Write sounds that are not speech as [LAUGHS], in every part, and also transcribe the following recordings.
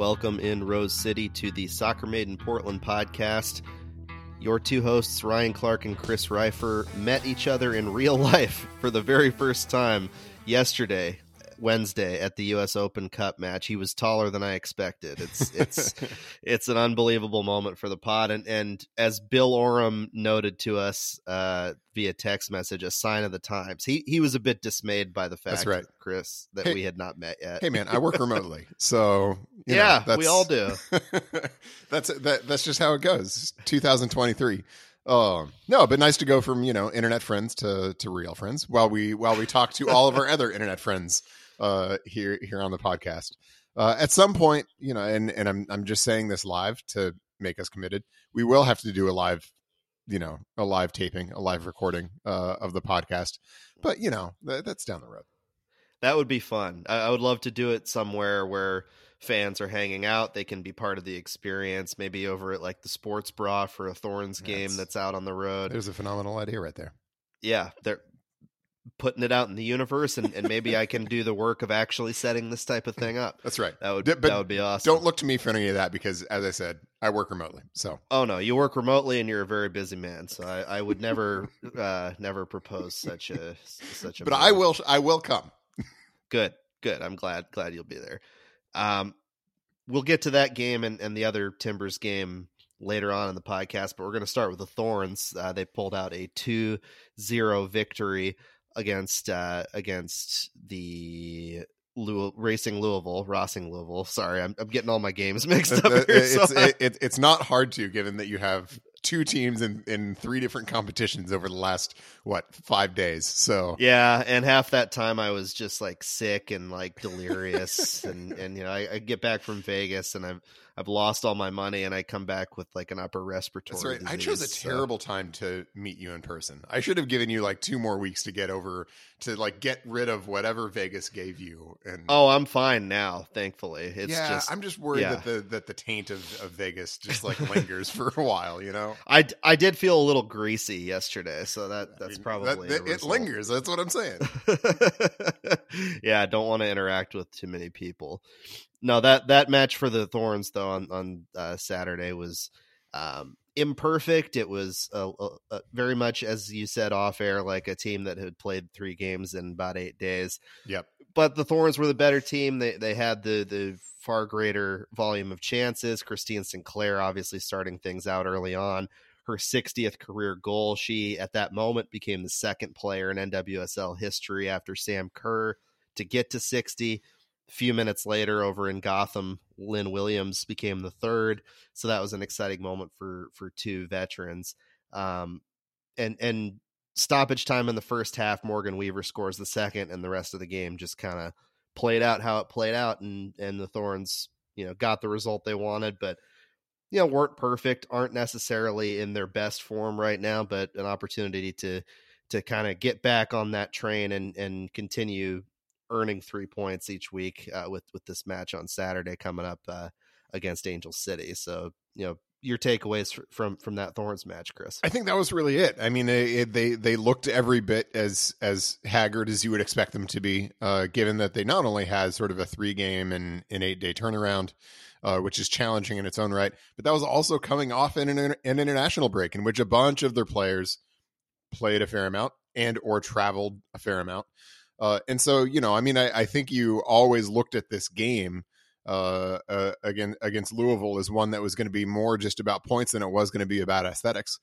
Welcome in Rose City to the Soccer Made in Portland podcast. Your two hosts, Ryan Clark and Chris Rifer, met each other in real [LAUGHS] life for the very first time yesterday, Wednesday, at the U.S. Open Cup match. He was taller than I expected. It's it's [LAUGHS] it's an unbelievable moment for the pod, and and as Bill Oram noted to us uh, via text message, a sign of the times. He he was a bit dismayed by the fact, That's right. Chris, that Hey- we had not met yet. Hey man, I work remotely, so know, yeah, that's, we all do. [LAUGHS] that's that, that's just how it goes. 2023. Um, no, but nice to go from you know internet friends to to real friends while we while we talk to all of our [LAUGHS] other internet friends uh, here here on the podcast. Uh, at some point, you know, and and I'm I'm just saying this live to make us committed. We will have to do a live, you know, a live taping, a live recording uh, of the podcast. But you know, th- that's down the road. That would be fun. I, I would love to do it somewhere where fans are hanging out. They can be part of the experience. Maybe over at like the Sports Bra for a Thorns game That's- that's out on the road. There's a phenomenal idea right there. Yeah, they're putting it out in the universe, and, and maybe I can do the work of actually setting this type of thing up. That's right. That would but that would be awesome. Don't look to me for any of that because, as I said, I work remotely. So Oh no, you work remotely and you're a very busy man, so I, I would never [LAUGHS] uh, never propose such a such a. but move. I will. I will come. Good, good. I'm glad glad you'll be there. Um, we'll get to that game and, and the other Timbers game later on in the podcast, but we're going to start with the Thorns. Uh, they pulled out a 2-0 victory against uh, against the Louis, Racing Louisville, Rossing Louisville. [LAUGHS] Sorry, I'm, I'm getting all my games [LAUGHS] mixed up here. it's so- it, it, it's not hard to, given that you have two teams in in three different competitions over the last what five days. So Yeah, and half that time I was just like sick and like delirious, and and you know I, I get back from Vegas and I've I've lost all my money, and I come back with like an upper respiratory. that's right. I chose a so- terrible time to meet you in person. I should have given you like two more weeks to get over to like get rid of whatever Vegas gave you. And Oh, I'm fine now, thankfully. It's yeah, just I'm just worried yeah. that the that the taint of, of Vegas just like lingers for a while. You know. I, I did feel a little greasy yesterday, so that that's I mean, probably that- it, it lingers. That's what I'm saying. [LAUGHS] yeah, I don't want to interact with too many people. No, that that match for the Thorns though on on uh, Saturday was um, imperfect. It was uh, uh, very much as you said off air, like a team that had played three games in about eight days. Yep. But the Thorns were the better team. They they had the the far greater volume of chances. Christine Sinclair obviously starting things out early on. Her 60th career goal. She at that moment became the second player in NWSL history after Sam Kerr to get to 60. A few minutes later, over in Gotham, Lynn Williams became the third. So that was an exciting moment for for two veterans. Um, and and stoppage time in the first half, Morgan Weaver scores the second, and the rest of the game just kind of played out how it played out, and and the Thorns, you know, got the result they wanted, but you know, weren't perfect, aren't necessarily in their best form right now, but an opportunity to to kind of get back on that train and and continue earning three points each week uh, with with this match on Saturday coming up uh, against Angel City. So you know your takeaways from from that Thorns match, Chris. I think that was really it. I mean, they they looked every bit as as haggard as you would expect them to be, uh, given that they not only had sort of a three game and an eight day turnaround, uh, which is challenging in its own right, but that was also coming off an, an international break in which a bunch of their players played a fair amount and or traveled a fair amount. Uh, and so, you know, I mean, I, I think you always looked at this game uh, uh, again against Louisville as one that was going to be more just about points than it was going to be about aesthetics.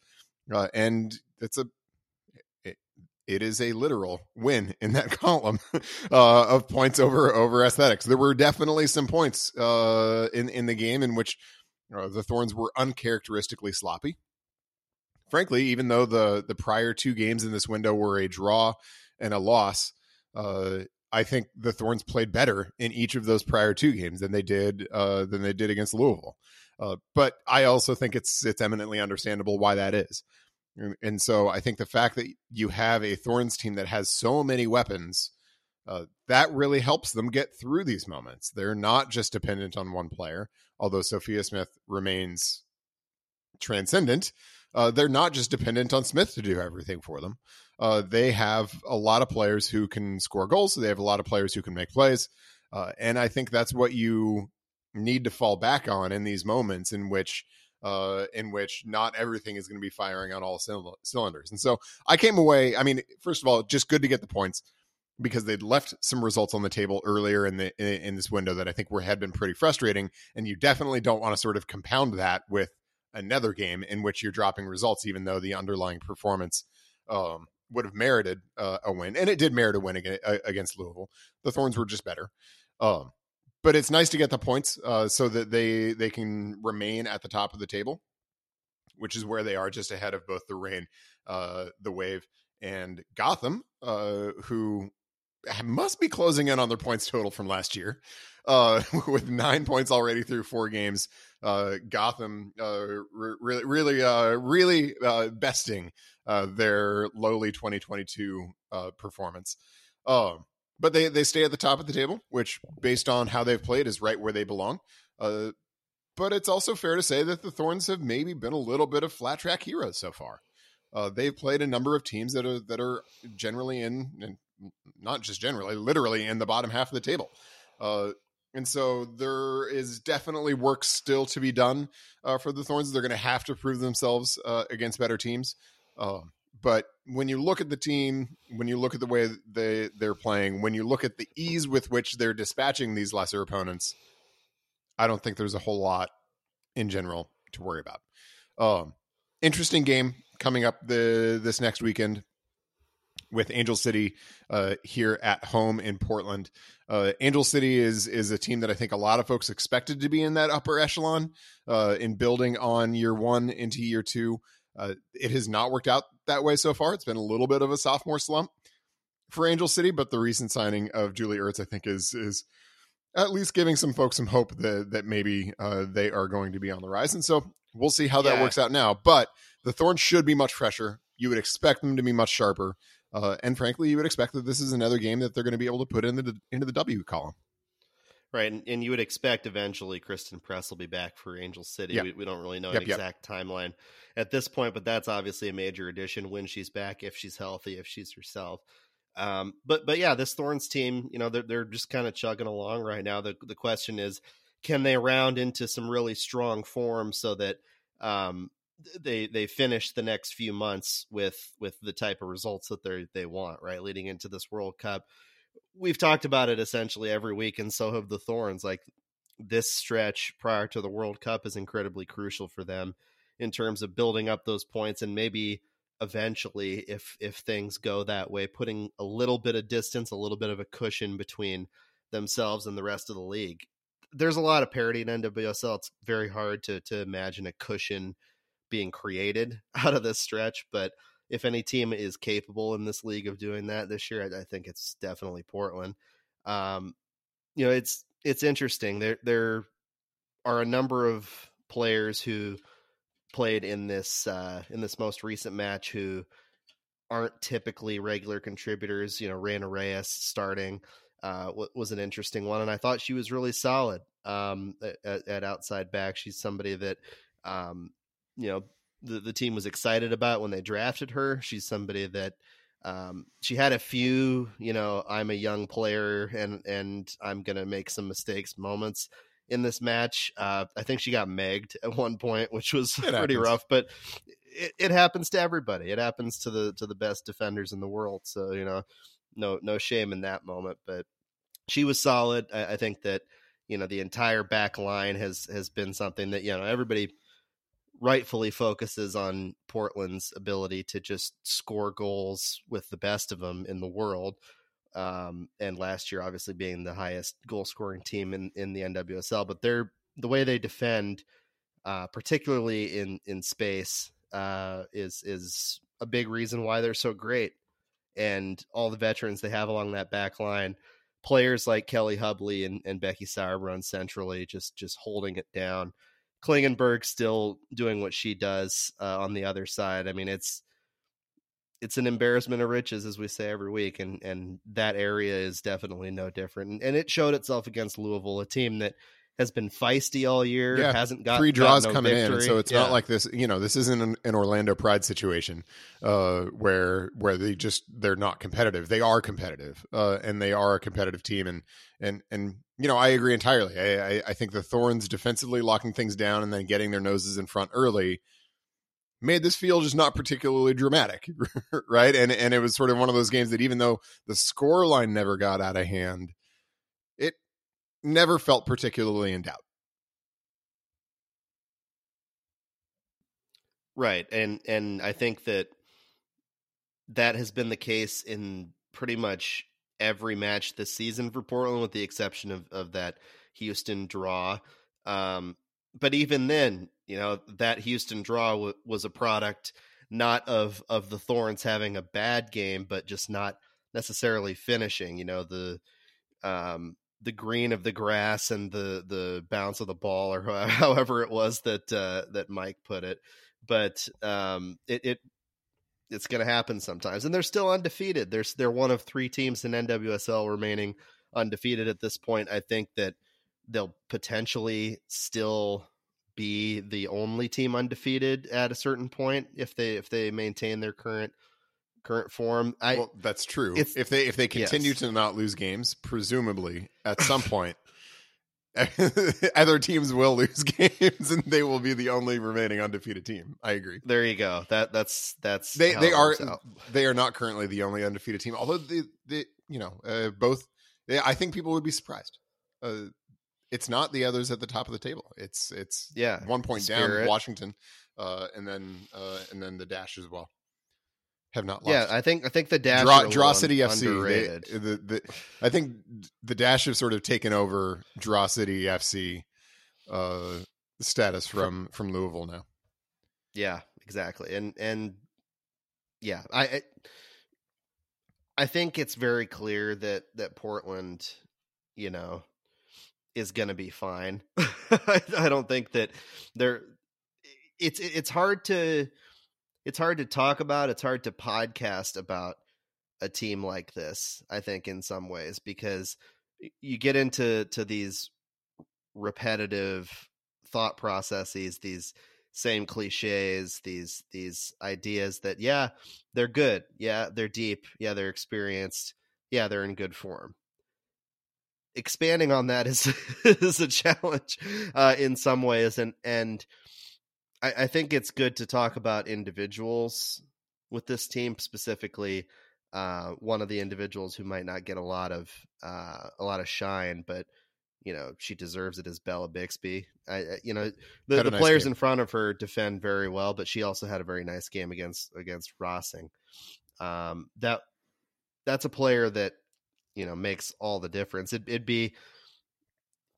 Uh, and it's a it, it is a literal win in that [LAUGHS] column uh, of points over over aesthetics. There were definitely some points uh, in in the game in which uh, the Thorns were uncharacteristically sloppy. Frankly, even though the the prior two games in this window were a draw and a loss, uh, I think the Thorns played better in each of those prior two games than they did uh, than they did against Louisville. Uh, but I also think it's it's eminently understandable why that is. And so I think the fact that you have a Thorns team that has so many weapons, uh, that really helps them get through these moments. They're not just dependent on one player, although Sophia Smith remains transcendent. Uh, they're not just dependent on Smith to do everything for them. Uh, they have a lot of players who can score goals. So they have a lot of players who can make plays. Uh, and I think that's what you need to fall back on in these moments in which uh, in which not everything is going to be firing on all cylinders. And so I came away. I mean, first of all, just good to get the points because they'd left some results on the table earlier in the in, in this window that I think were had been pretty frustrating. And you definitely don't want to sort of compound that with another game in which you're dropping results, even though the underlying performance um, would have merited uh, a win, and it did merit a win against Louisville. The Thorns were just better. Um, but it's nice to get the points uh, so that they they can remain at the top of the table, which is where they are, just ahead of both the Rain, uh, the Wave, and Gotham, uh, who must be closing in on their points total from last year, uh, [LAUGHS] with nine points already through four games. Uh, Gotham re- really, really, really besting uh, their lowly 2022 uh, performance. Um, but they they stay at the top of the table, which based on how they've played is right where they belong. Uh, but it's also fair to say that the Thorns have maybe been a little bit of flat track heroes so far. Uh, they've played a number of teams that are that are generally in, and not just generally, literally in the bottom half of the table. Uh, and so there is definitely work still to be done uh, for the Thorns. They're going to have to prove themselves uh, against better teams. Um, but when you look at the team, when you look at the way they they're playing, when you look at the ease with which they're dispatching these lesser opponents, I don't think there's a whole lot in general to worry about. Um, interesting game coming up the this next weekend with Angel City uh, here at home in Portland. Uh, Angel City is is a team that I think a lot of folks expected to be in that upper echelon uh, in building on year one into year two. Uh, it has not worked out that way so far. It's been a little bit of a sophomore slump for Angel City, but the recent signing of Julie Ertz, I think, is is at least giving some folks some hope that that maybe uh, they are going to be on the rise. And so we'll see how that yeah. works out now. But the Thorns should be much fresher. You would expect them to be much sharper, uh, and frankly, you would expect that this is another game that they're going to be able to put into the into the W column. Right, and, and you would expect eventually Christen Press will be back for Angel City. Yep. We, we, don't really know yep, an exact yep. timeline at this point, but that's obviously a major addition when she's back, if she's healthy, if she's herself. Um, but but yeah, this Thorns team, you know, they're they're just kind of chugging along right now. The the question is, can they round into some really strong form so that um, they they finish the next few months with with the type of results that they they want, right, leading into this World Cup we've talked about it essentially every week, and so have the Thorns. Like this stretch prior to the World Cup is incredibly crucial for them in terms of building up those points and maybe eventually if if things go that way putting a little bit of distance a little bit of a cushion between themselves and the rest of the league there's a lot of parity in NWSL it's very hard to to imagine a cushion being created [LAUGHS] out of this stretch but if any team is capable in this league of doing that this year, I, I think it's definitely Portland. Um, you know, it's it's interesting. There there are a number of players who played in this uh, in this most recent match who aren't typically regular contributors. You know, Reyna Reyes starting uh, was an interesting one, and I thought she was really solid um, at, at, outside back. She's somebody that um, you know the, the team was excited about when they drafted her. She's somebody that um, she had a few, you know, I'm a young player and and I'm gonna make some mistakes moments in this match. Uh, I think she got megged at one point, which was it pretty happens. rough, but it, it happens to everybody. It happens to the to the best defenders in the world. So you know, no no shame in that moment. But she was solid. I, I think that you know the entire back line has has been something that you know everybody rightfully focuses on Portland's ability to just score goals with the best of them in the world. Um, and last year, obviously being the highest goal scoring team in, in the NWSL, but they're the way they defend, uh, particularly in in space, uh, is is a big reason why they're so great. And all the veterans they have along that back line, players like Kelli Hubly and, and Becky Sauerbrunn centrally just just holding it down. Klingenberg still doing what she does uh, on the other side. I mean, it's it's an embarrassment of riches, as we say every week, and and that area is definitely no different. And, and it showed itself against Louisville, a team that has been feisty all year. Yeah, hasn't got three draws no coming victory. in, so it's yeah. not like this. You know, this isn't an, an Orlando Pride situation uh, where where they just they're not competitive. They are competitive, uh, and they are a competitive team. And and and you know, I agree entirely. I, I, I think the Thorns defensively locking things down and then getting their noses in front early made this feel just not particularly dramatic, [LAUGHS] right? And and it was sort of one of those games that even though the score line never got out of hand, never felt particularly in doubt. Right. And and I think that that has been the case in pretty much every match this season for Portland with the exception of of that Houston draw. Um but even then, you know, that Houston draw w- was a product not of of the Thorns having a bad game but just not necessarily finishing, you know, the um the green of the grass and the the bounce of the ball or [LAUGHS] however it was that uh, that Mike put it. But um, it, it it's going to happen sometimes, and they're still undefeated. There's they're one of three teams in NWSL remaining undefeated at this point. I think that they'll potentially still be the only team undefeated at a certain point if they if they maintain their current current form. I well, that's true. If they if they continue yes. to not lose games, presumably at some [LAUGHS] point [LAUGHS] other teams will lose [LAUGHS] games and they will be the only remaining undefeated team. I agree. There you go. That that's that's they they are they are not currently the only undefeated team. Although they they you know uh, both. They, I think people would be surprised. Uh, it's not the others at the top of the table. It's it's yeah one point Spirit. down Washington, uh, and then uh, and then the dash as well have not lost. Yeah, I think I think the dash Draw, Draw City FC. They, the, the, I think the dash have sort of taken over Draw City FC uh, status from from Louisville now. Yeah, exactly, and and yeah, I, I I think it's very clear that that Portland, you know, is going to be fine. [LAUGHS] I, I don't think that they're. It's it's hard to it's hard to talk about. It's hard to podcast about a team like this. I think in some ways because you get into to these repetitive thought processes, these same cliches, these these ideas that yeah, they're good, yeah, they're deep, yeah, they're experienced, yeah, they're in good form. Expanding on that is [LAUGHS] is a challenge uh, in some ways, and and I, I think it's good to talk about individuals with this team specifically. Uh, one of the individuals who might not get a lot of uh, a lot of shine, but you know she deserves it is Bella Bixby. I, I you know the, the nice players game. in front of her defend very well, but she also had a very nice game against against Rossing. Um, that that's a player that you know makes all the difference. It, it'd be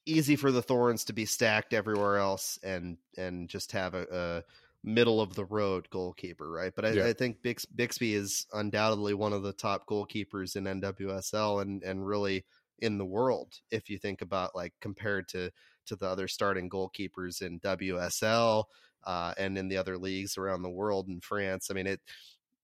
easy for the Thorns to be stacked everywhere else and and just have a, a middle of the road goalkeeper, right? But I, Yeah. I think Bix, Bixby is undoubtedly one of the top goalkeepers in NWSL and and really in the world if you think about like compared to to the other starting goalkeepers in WSL uh, and in the other leagues around the world in France. I mean it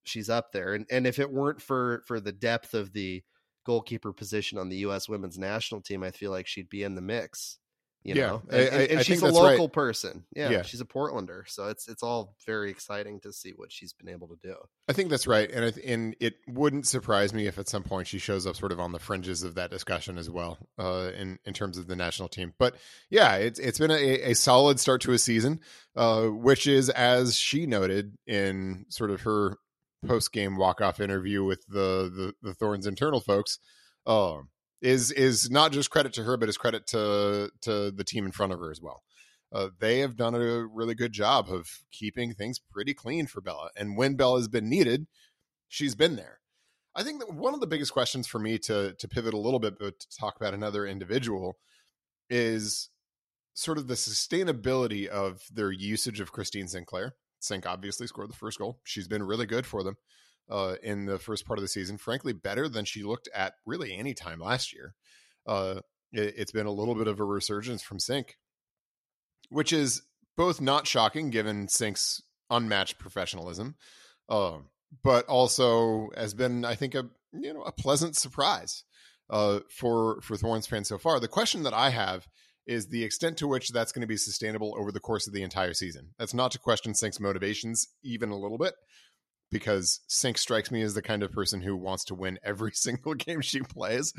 she's up there and and if it weren't for for the depth of the goalkeeper position on the US women's national team, I feel like she'd be in the mix. You Yeah, know, and, and- I- and I she's a that's right. local person. Yeah, Yeah. she's a Portlander, so it's it's all very exciting to see what she's been able to do. I think that's right, and I and it wouldn't surprise me if at some point she shows up sort of on the fringes of that discussion as well, uh, in in terms of the national team. But yeah, it's it's been a, a solid start to a season, uh, which is as she noted in sort of her post game walk off interview with the, the the Thorns internal folks, uh, is is not just credit to her, but is credit to to the team in front of her as well uh, they have done a really good job of keeping things pretty clean for Bella. And when Bella has been needed, she's been there. I think that one of the biggest questions for me to to pivot a little bit, but to talk about another individual, is sort of the sustainability of their usage of Christine Sinclair. Sinc obviously scored the first goal. She's been really good for them uh, in the first part of the season. Frankly, better than she looked at really any time last year. uh, it, has been a little bit of a resurgence from Sinc, which is both not shocking given Sinc's unmatched professionalism, uh, but also has been, I think, a you know a pleasant surprise uh, for for Thorns fans so far. The question that I have is the extent to which that's going to be sustainable over the course of the entire season. That's not to question Sinc's motivations even a little bit, because Sinc strikes me as the kind of person who wants to win every [LAUGHS] single game she plays,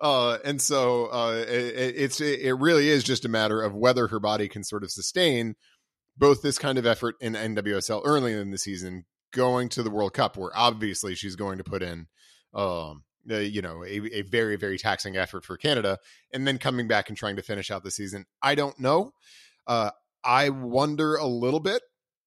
uh, and so uh, it, it's it really is just a matter of whether her body can sort of sustain both this kind of effort in NWSL early in the season, going to the World Cup, where obviously she's going to put in. Um, uh, you know, a, a, very, very taxing effort for Canada, and then coming back and trying to finish out the season. I don't know. Uh, I wonder a little bit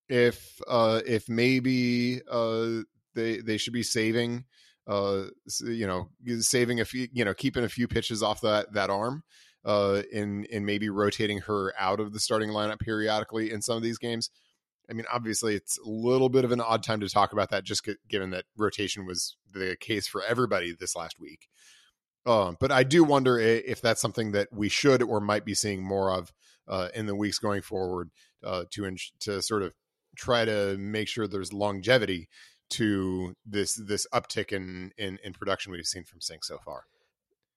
if uh, if maybe uh, they they should be saving, uh, you know, saving a few, you know, keeping a few pitches off that that arm. Uh, in in maybe rotating her out of the starting lineup periodically in some of these games. I mean, obviously, it's a little bit of an odd time to talk about that, just given that rotation was the case for everybody this last week. Um, but I do wonder if that's something that we should or might be seeing more of uh, in the weeks going forward uh, to to sort of try to make sure there's longevity to this this uptick in, in in production we've seen from Sinc so far.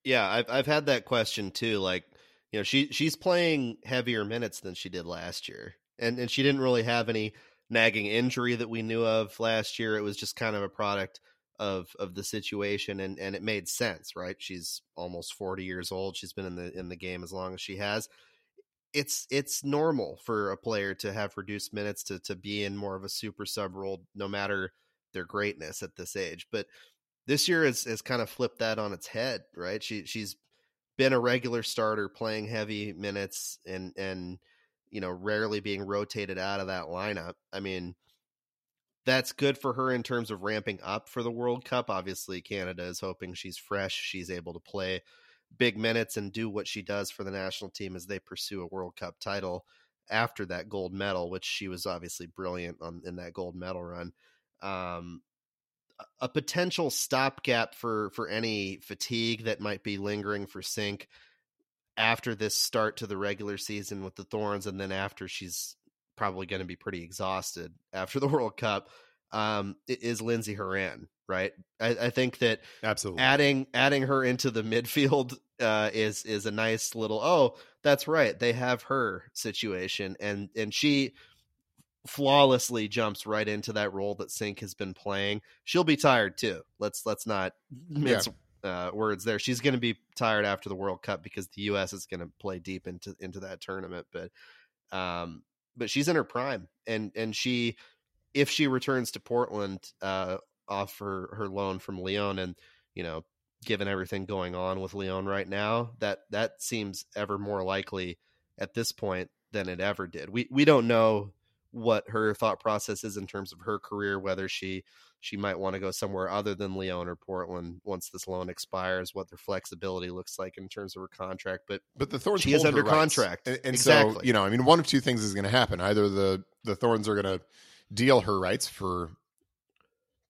Yeah, I've I've had that question too. Like, you know, she she's playing heavier minutes than she did last year and and she didn't really have any nagging injury that we knew of last year. It was just kind of a product of of the situation, and and it made sense, right? She's almost forty years old. She's been in the in the game as long as she has. It's it's normal for a player to have reduced minutes to to be in more of a super sub role, no matter their greatness at this age. But this year has has kind of flipped that on its head, right? She she's been a regular starter, playing heavy minutes, and and you know, rarely being rotated out of that lineup. I mean, that's good for her in terms of ramping up for the World Cup. Obviously, Canada is hoping she's fresh, she's able to play big minutes and do what she does for the national team as they pursue a World Cup title after that gold medal, which she was obviously brilliant on in that gold medal run. Um, a potential stopgap for for any fatigue that might be lingering for Sinc after this start to the regular season with the Thorns, and then after she's probably going to be pretty exhausted after the [LAUGHS] World Cup, um, is Lindsey Horan. Right, I, I, think that absolutely adding adding her into the midfield uh, is is a nice little. Oh, that's right, they have her situation, and and she flawlessly jumps right into that role that Sinc has been playing. She'll be tired too. Let's let's not mince yeah uh, words there. She's going to be tired after the World Cup because the U.S. is going to play deep into into that tournament. But um, but she's in her prime, and and she, if she returns to Portland uh, off her her loan from Lyon, and you know, given everything going on with Lyon right now, that that seems ever more likely at this point than it ever did. We we don't know what her thought process is in terms of her career, whether she she might want to go somewhere other than Lyon or Portland once this loan expires, what their flexibility looks like in terms of her contract. But but the Thorns she is under contract, and, and exactly. so you know, I mean, one of two things is going to happen: either the the Thorns are going to deal her rights for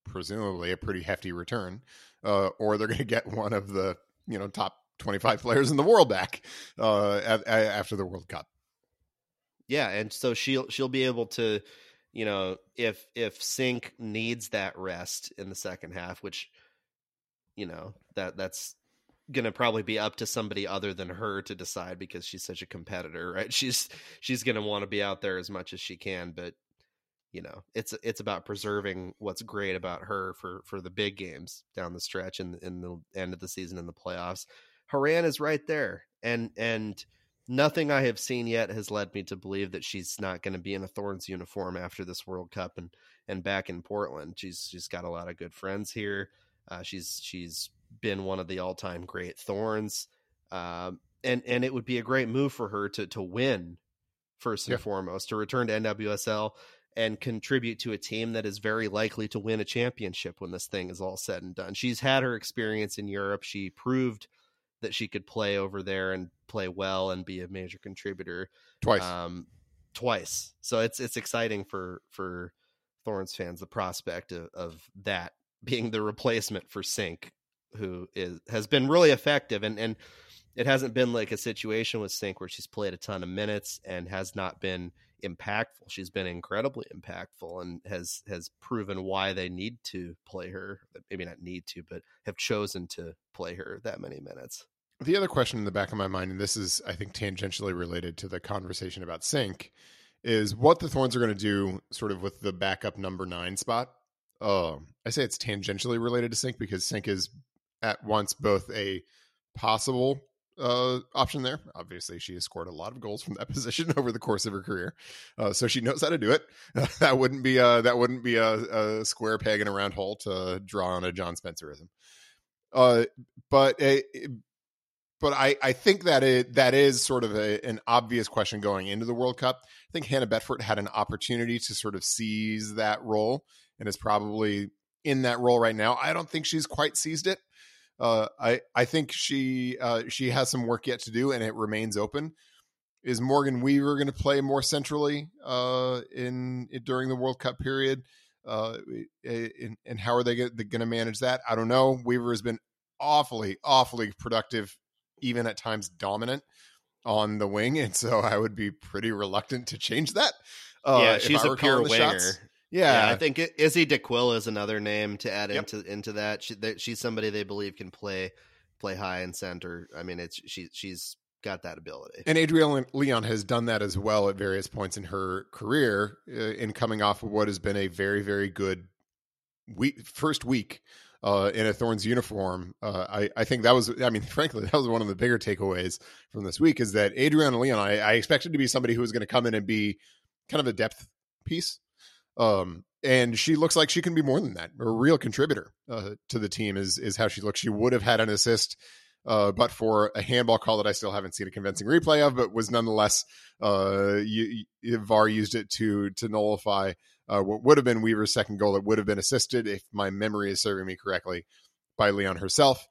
presumably a pretty hefty return, uh, or they're going to get one of the you know top twenty five players in the world back uh, at, at, after the World Cup. Yeah, and so she'll she'll be able to, you know, if if Sinc needs that rest in the second half, which, you know, that that's gonna probably be up to somebody other than her to decide because she's such a competitor, [LAUGHS] right? She's she's gonna want to be out there as much as she can, but you know, it's it's about preserving what's great about her for for the big games down the stretch and in, in the end of the season in the playoffs. Horan is right there, and and nothing I have seen yet has led me to believe that she's not going to be in a Thorns uniform after this World Cup and and back in Portland. She's she's got a lot of good friends here. Uh, she's she's been one of the all time great Thorns, um, and and it would be a great move for her to to win first and yeah. foremost to return to NWSL and contribute to a team that is very likely to win a championship when this thing is all said and done. She's had her experience in Europe. She proved that she could play over there and play well and be a major contributor twice. Um, twice. So it's it's exciting for for Thorns fans the prospect of, of that [LAUGHS] being the replacement for Sinc, who is has been really effective and and it hasn't been like a situation with Sinc where she's played a ton of minutes and has not been impactful. She's been incredibly impactful and has has proven why they need to play her. Maybe not need to, but have chosen to play her that many minutes. The other question in the back of my mind, and this is, I think, tangentially related to the conversation about Sinc, is what the Thorns are going to do sort of with the backup number nine spot. Uh, I say it's tangentially related to Sinc because Sinc is at once both a possible uh, option there. Obviously, she has scored a lot of goals from that [LAUGHS] position over the course of her career, uh, so she knows how to do it. [LAUGHS] that wouldn't be a that wouldn't be a, a, square peg in a round hole to draw on a John Spencerism. Uh, but a, but I, I think that it that is sort of a, an obvious question going into the World Cup. I think Hannah Betfort had an opportunity to sort of seize that role and is probably in that role right now. I don't think she's quite seized it. Uh, I I think she uh, she has some work yet to do, and it remains open. Is Morgan Weaver going to play more centrally uh, in, in, during the World Cup period? Uh, and, and how are they going to manage that? I don't know. Weaver has been awfully, awfully productive even at times dominant on the wing, and so I would be pretty reluctant to change that. Uh, yeah, she's a pure winger. Yeah. yeah. I think Izzy D'Aquila is another name to add yep. into into that. She, she's somebody they believe can play play high and center. I mean, it's she she's got that ability. And Adriana Leon has done that as well at various points in her career uh, in coming off of what has been a very very good week first week uh, in a Thorns uniform. Uh, I, I think that was, I mean, [LAUGHS] frankly, that was one of the bigger takeaways from this week is that Adriana Leon, I, I expected to be somebody who was going to come in and be kind of a depth piece. Um, and she looks like she can be more than that. A real contributor uh, to the team is is how she looks. She would have had an assist, uh, but for a handball call that I still haven't seen a convincing replay of, but was nonetheless uh, VAR used it to to nullify uh, what would have been Weaver's second goal. that would have been assisted, if my memory is serving me correctly, by Leon herself.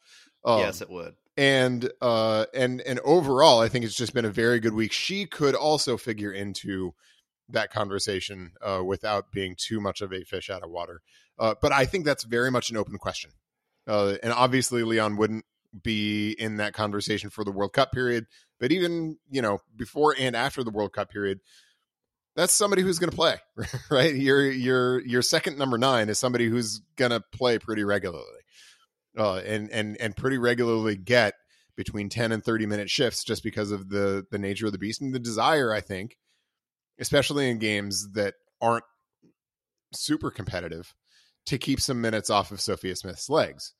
Um, yes, it would. And uh, and and overall, I think it's just been a very good week. She could also figure into that conversation uh, without being too much of a fish out of water. Uh, but I think that's very much an open question. Uh, and obviously, Leon wouldn't be in that conversation for the World Cup period. But even you know before and after the World Cup period, that's somebody who's going to play, [LAUGHS] right? Your your your second number nine is somebody who's going to play pretty regularly, uh, and and and pretty regularly get between ten and thirty minute shifts just because of the the nature of the beast and the desire. I think, especially in games that aren't super competitive, to keep some minutes off of Sophia Smith's legs,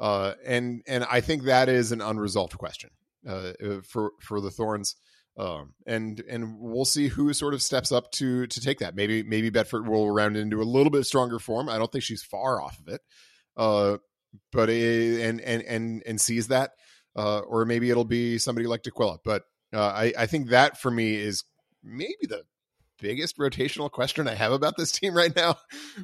uh, and and I think that is an unresolved question uh, for for the Thorns. Um, and and we'll see who sort of steps up to to take that. Maybe maybe Betfort will round into a little bit stronger form. I don't think she's far off of it, uh, but it, and and and and sees that, uh, or maybe it'll be somebody like D'Aquila. But uh, I I think that for me is maybe the biggest rotational question I have about this [LAUGHS] team right now,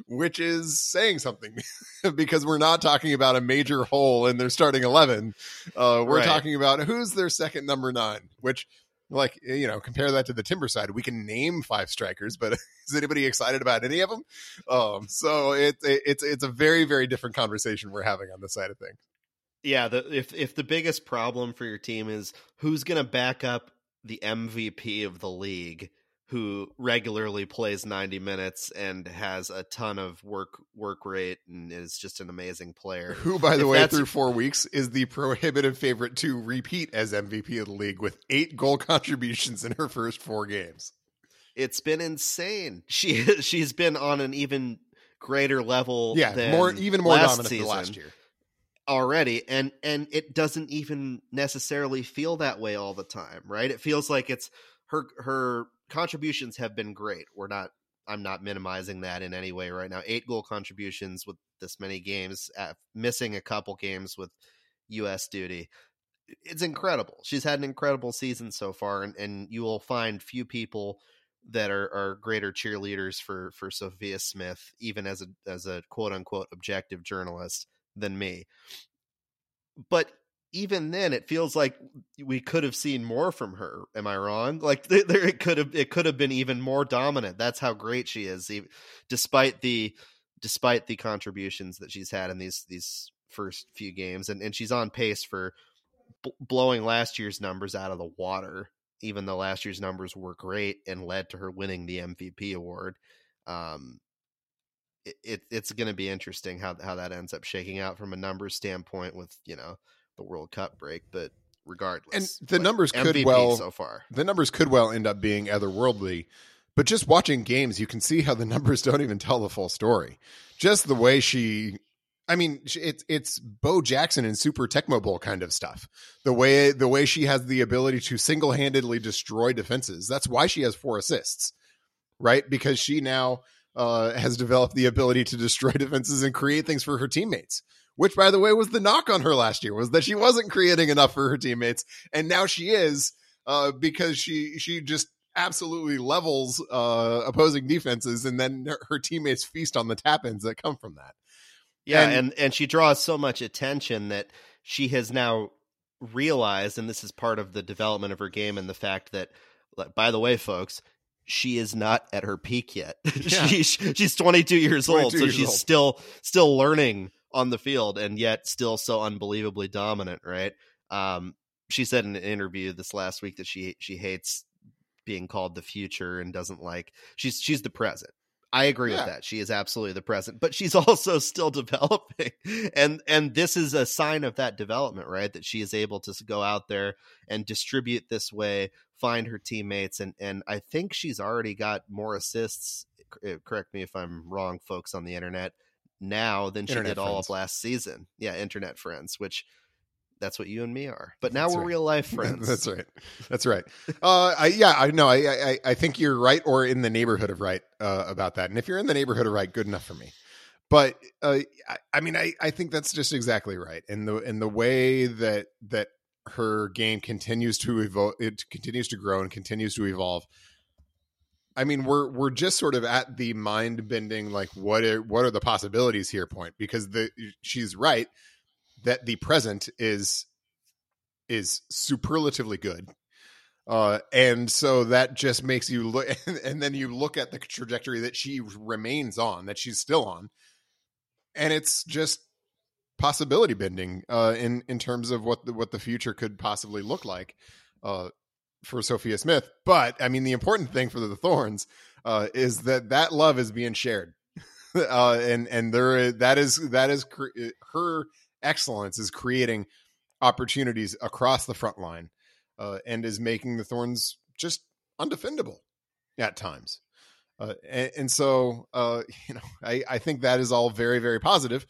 which is saying something [LAUGHS] because we're not talking about a major hole in their starting 11. Uh, we're right. talking about who's their second number nine, which like eh, you know compare that to the timber side we can name five strikers but [LAUGHS] is anybody excited about any of them um so it, it, it's it's a very very different conversation we're having on this side of things. Yeah the, if if the biggest problem for your team is who's going to back up the mvp of the league who regularly plays 90 minutes and has a ton of work work rate and is just an amazing player. Who, by the if way, through four weeks is the prohibitive favorite to repeat as MVP of the league with eight goal [LAUGHS] contributions in her first four games. It's been insane. She [LAUGHS] she's been on an even greater level. Yeah, more even more dominant season. than last year already and and it doesn't even necessarily feel that way all the time right it feels like it's her her contributions have been great. We're not I'm not minimizing that in any way right now. Eight goal contributions with this many games, uh, missing a couple games with U.S. duty. It's incredible. She's had an incredible season so far, and, and you will find few people that are, are greater cheerleaders for for Sophia Smith, even as a as a quote unquote objective journalist, than me. But even then it feels like we could have seen more from her. Am i wrong? Like [LAUGHS] there it could have it could have been even more dominant. That's how great she is despite the despite the contributions that she's had in these these first few games and and she's on pace for b- blowing last year's numbers out of the water, even though last year's numbers were great and led to her winning the MVP award. Um, it, it it's going to be interesting how how that ends up shaking out from a numbers standpoint with you know the World Cup break, but regardless, and the like, numbers could MVP well so far. the numbers could well end up being otherworldly. But just watching games, you can see how the [LAUGHS] numbers don't even tell the full story. Just the way she, I mean, it's it's Bo Jackson and Super Tecmo Bowl kind of stuff. The way the way she has the ability to single handedly destroy defenses. That's why she has four assists, right? Because she now uh, has developed the ability to destroy [LAUGHS] defenses and create things for her teammates. Which, by the way, was the knock on her last year was that she wasn't creating enough for her teammates, and now she is uh, because she she just absolutely levels uh, opposing defenses, and then her, her teammates feast on the tap ins that come from that. Yeah, And- and, and she draws so much attention that she has now realized, and this is part of the development of her game, and the fact that, by the way, folks, she is not at her peak yet. [LAUGHS] Yeah. she, she's 22 years old, 22 so years she's old. still still learning on the field, and yet still so unbelievably dominant. Right? Um, she said in an interview this last week that she she hates being called the future and doesn't like she's she's the present. I agree Yeah. with that. She is absolutely the present, but she's [LAUGHS] also still developing. And and this is a sign of that development, right? That she is able to go out there and distribute this way, find her teammates and and I think she's already got more assists correct me if I'm wrong folks on the internet now than she Internet did all friends. of last season. Yeah, internet friends, which that's what you and me are. But now That's we're right. real life friends. [LAUGHS] That's right. That's right. Uh, I, yeah, I know. I, I, I think you're right, or in the neighborhood of right uh, about that. And if you're in the neighborhood of right, good enough for me. But uh, I, I mean, I, I think that's just exactly right. And the and the way that that her game continues to evolve, it continues to grow and continues to evolve. I mean, we're we're just sort of at the mind bending, like what are what are the possibilities here point because the she's right that the present is is superlatively good. Uh, and so that just makes you look, [LAUGHS] and then you look at the trajectory that she remains on, that she's still on, and it's just possibility bending uh, in in terms of what the what the future could possibly look like uh, for Sophia Smith. But I mean, the important thing for the Thorns uh, is that that love is being shared, [LAUGHS] uh, and and there that is that is cre- her excellence is creating opportunities across the front line uh, and is making the Thorns just undefendable at times. Uh, and, and so, uh, [LAUGHS] you know, I, I think that is all very, very positive.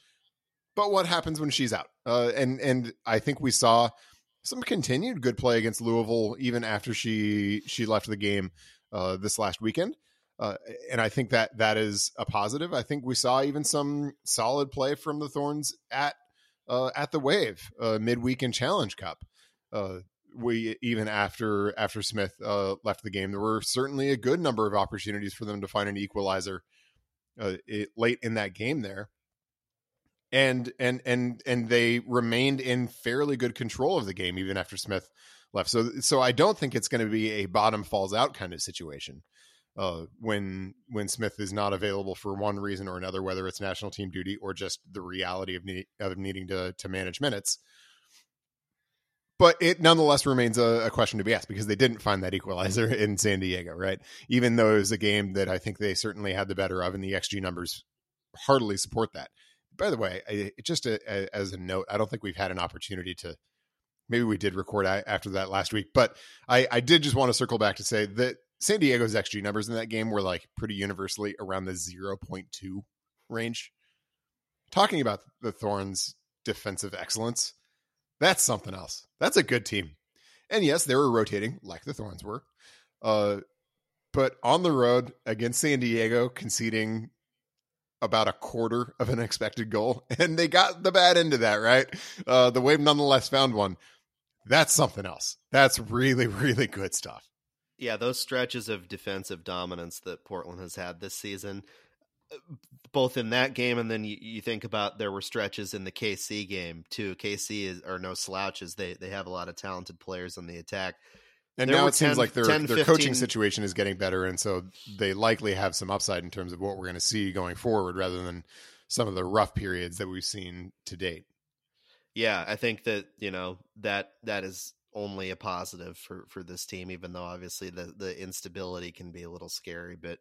But what happens when she's out? Uh, and and I think we saw some continued good play against Louisville even after she she left the game uh, this last weekend. Uh, and I think that that is a positive. I think we saw even some solid play from the Thorns at uh, at the Wave uh, midweek in Challenge Cup. Uh, we even after after Smith uh, left the game, there were certainly a good number of opportunities for them to find an equalizer uh, it, late in that game there, and and and and they remained in fairly good control of the game even after Smith left. So so I don't think it's going to be a bottom falls out kind of situation. Uh, when when Smith is not available for one reason or another, whether it's national team duty or just the reality of, of needing to to manage minutes, but it nonetheless remains a, a, question to be asked because they didn't find that equalizer [LAUGHS] in San Diego, right? Even though it was a game that I think they certainly had the better of, and the XG numbers heartily support that. By the way, I, just a, a, as a note, I don't think we've had an opportunity to. Maybe we did record after that last week, but I, I did just want to circle back to say that San Diego's XG numbers in that game were like pretty universally around the 0.2 range. Talking about the Thorns' defensive excellence, that's something else. That's a good team. And yes, they were rotating like the Thorns were. Uh, but on the road against San Diego, conceding about a quarter of an [LAUGHS] expected goal, and they got the bad end of that, right? Uh, the Wave nonetheless found one. That's something else. That's really, really good stuff. Yeah, those stretches of defensive dominance that Portland has had this season, uh, both in that game and then you, you, think about there were stretches in the KC game too. KC is are no slouches. They they have a lot of talented players on the attack. And There now it seems like their 10, their 15 coaching situation is getting better, and so they likely have some upside in terms of what we're going to see going forward, rather than some of the rough periods that we've seen to date. Yeah, I think that you know that that is only a positive for for this team, even though obviously the the instability can be a little scary. But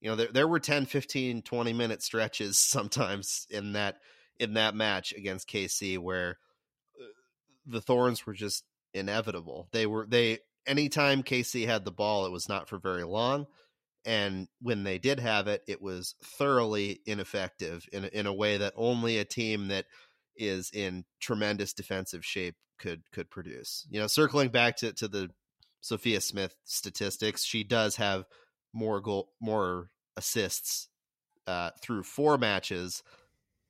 you know, there there were 10, 15, 20 minute stretches [LAUGHS] sometimes in that in that match against KC where uh, the Thorns were just inevitable. They were they anytime KC had the ball, it was not for very long. And when they did have it, it was thoroughly ineffective in in a way that only a team that is in tremendous defensive shape could could produce. You know, circling back to to the Sophia Smith statistics, she does have more goal more assists uh, through four matches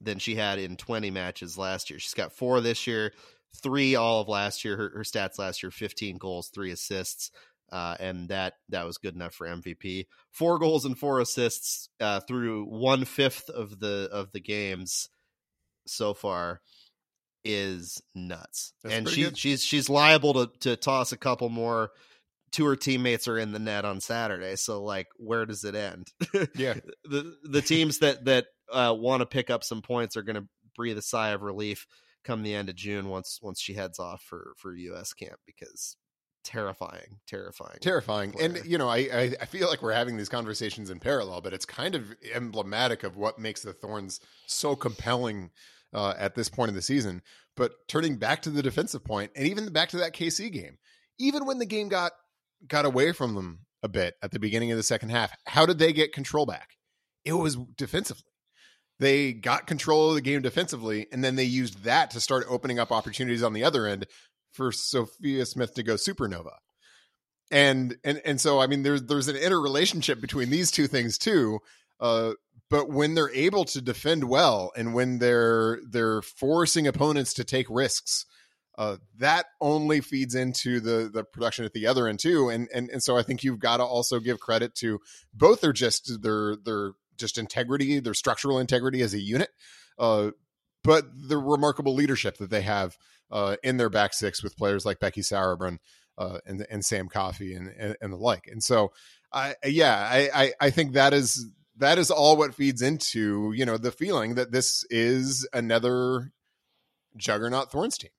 than she had in 20 matches last year. She's got four this year, three all of last year. Her, her stats last year: 15 goals, three assists. Uh, and that that was good enough for MVP. Four goals and four assists uh, through one fifth of the of the games so far is nuts. That's and she good. she's she's liable to to toss a couple more to her teammates are in the net on Saturday. So like where does it end? yeah. [LAUGHS] the the teams that that uh, want to pick up some points are going to breathe a sigh of relief come the end of June once once she heads off for for US camp because terrifying, terrifying, terrifying. Player. And you know, I, I feel like we're having these conversations in parallel, but it's kind of emblematic of what makes the Thorns so compelling uh, at this point of the season. But turning back to the defensive point, and even back to that KC game, even when the game got got away from them a bit at the beginning of the second half, how did they get control back? It was defensively. They got control of the game defensively, and then they used that to start opening up opportunities on the other end for Sophia Smith to go supernova. And and and so I mean there's there's an interrelationship between these two things too. Uh, but when they're able to defend well and when they're they're forcing opponents to take risks uh, that only feeds into the the production at the other end too and and, and so i think you've got to also give credit to both their just their their just integrity their structural integrity as a unit uh, but the remarkable leadership that they have uh, in their back six with players like becky sauerbrunn uh, and and sam coffey and, and, and the like and so I, yeah, I, I, I think that is that is all what feeds into you know the feeling that this is another juggernaut Thorns team.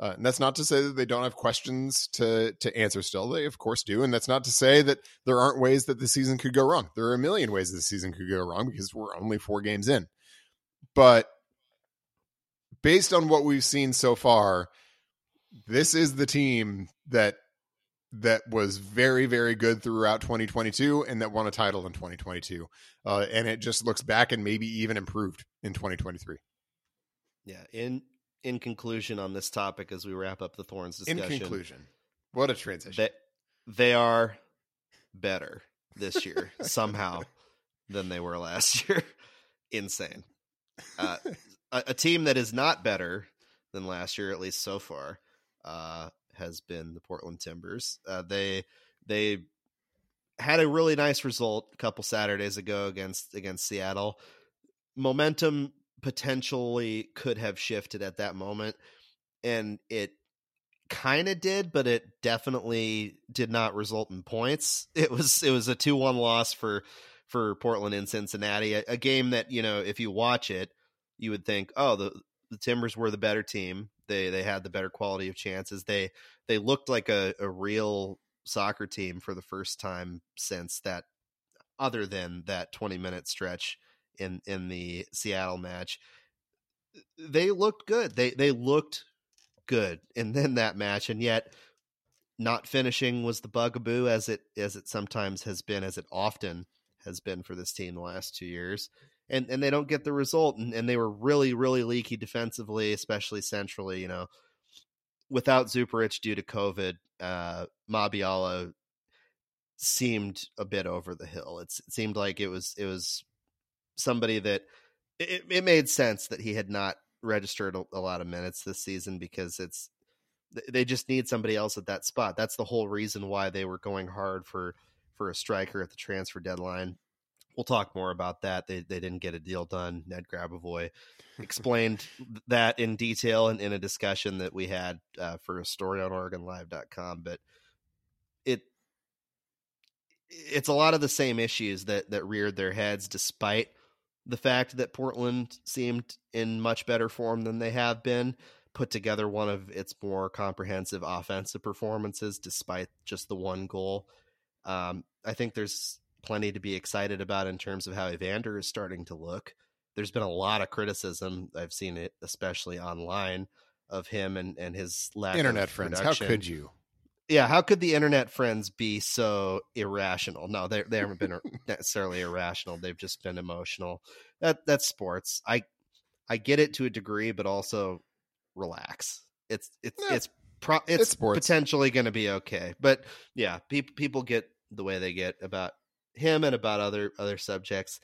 Uh, and that's not to say that they don't have questions to to answer still. They of course do, and that's not to say that there aren't ways that the season could go wrong. There are a million ways the season could go wrong because we're only four games in. But based on what we've seen so far, this is the team that that was very very good throughout 2022 and that won a title in 2022 uh, and it just looks back and maybe even improved in 2023 yeah in in conclusion on this topic as we wrap up the thorns discussion in conclusion what a transition they, they are better this year [LAUGHS] somehow than they were last [LAUGHS] year insane uh, [LAUGHS] a, a team that is not better than last year at least so far uh, has been the Portland Timbers. Uh, they they had a really nice result a couple Saturdays ago against against Seattle. Momentum potentially could have shifted at that moment, and it kind of did, but it definitely did not result in points. [LAUGHS] It was it was a two one loss for for Portland in Cincinnati, a, a game that you know if you watch it, you would think, oh the the Timbers were the better team. They they had the better quality of chances. They they looked like a, a real soccer team for the first time since that other than that 20 minute stretch in in the Seattle match. They looked good. They they looked good and then that match and yet not finishing was the bugaboo as it as it sometimes has been as it often has been for this team the last 2 years and and they don't get the result and, and they were really really leaky defensively especially centrally you know without Zuparic due to covid uh Mabiala seemed a bit over the hill it's, it seemed like it was it was somebody that it, it made sense that he had not registered a, a lot of minutes this season because it's they just need somebody else at that spot that's the whole reason why they were going hard for for a striker at the transfer deadline we'll talk more about that. They they didn't get a deal done. Ned Grabavoy explained that in detail in, in a discussion that we had uh, for a story on OregonLive.com. But it it's a lot of the same issues that that reared their heads, despite the fact that Portland seemed in much better form than they have been. put together one of its more comprehensive offensive performances despite just the one goal. Um, I think there's plenty to be excited about in terms of how Evander is starting to look. There's been a lot of criticism. I've seen it, especially online, of him and, and his lack internet friends. Production. How could you? Yeah, how could the internet friends be so irrational? No, they they haven't been [LAUGHS] necessarily irrational. They've just been emotional. That that's sports. I I get it to a degree, but also relax. It's it's yeah, it's pro- it's, it's potentially going to be okay. But yeah, people people get the way they get about him and about other other subjects.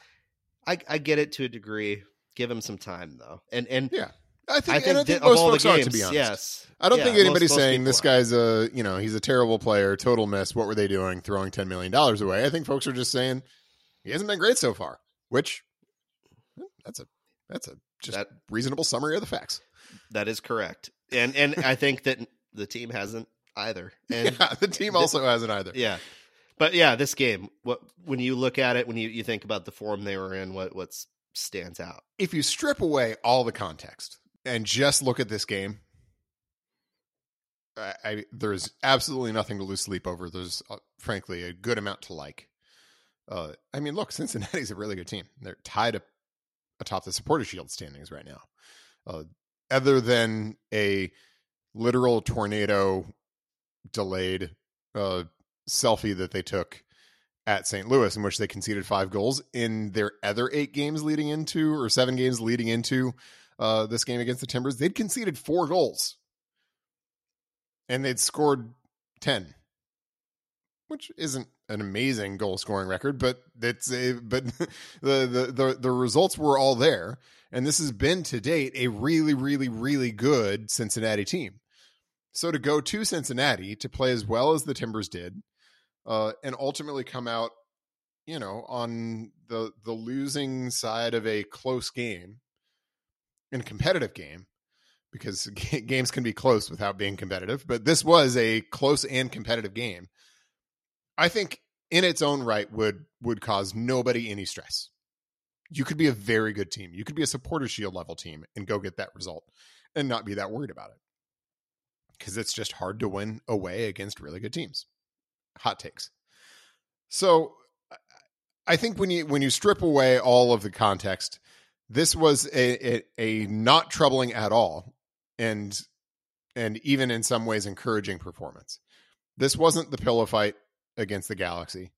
I I get it to a degree. Give him some time though, and and yeah, I think, I think, I think most folks games, are, to be honest. Yes. I don't yeah, think anybody's most, saying most this guy's a, you know, he's a terrible player, total miss. What were they doing throwing $10 million away? I think folks are just saying he hasn't been great so far, which eh, that's a, that's a just that, reasonable summary of the facts. That is correct. And, and I think that the team hasn't either. [LAUGHS] And yeah, the team also th- hasn't either. Yeah. But yeah, this game, what, when you look at it, when you, you think about the form they were in, what, what's stands out? If you strip away all the context, and just look at this game, I, I there's absolutely nothing to lose sleep over. There's uh, frankly a good amount to like. Uh, I mean, look, [LAUGHS] Cincinnati's a really good team. They're tied up atop the supporter shield standings right now. Uh, other than a literal tornado delayed uh, selfie that they took at St. Louis, in which they conceded five goals in their other eight games leading into, or seven games leading into uh, this game against the Timbers, they'd conceded four goals and they'd scored 10, which isn't an amazing goal scoring record, but it's a, but [LAUGHS] the, the, the, the results were all there. And this has been to date a really, really, really good Cincinnati team. So to go to Cincinnati to play as well as the Timbers did, uh, and ultimately come out, you know, on the the losing side of a close game in a competitive game because [LAUGHS] games can be close without being competitive, but this was a close and competitive game. I think in its own right would would cause nobody any stress. You could be a very good team. You could be a supporter shield level team and go get that result and not be that worried about it. Cuz it's just hard to win away against really good teams. Hot takes. So I think when you when you strip away all of the context, this was a, a, a not troubling at all and and even in some ways encouraging performance. This wasn't the pillow fight against the Galaxy.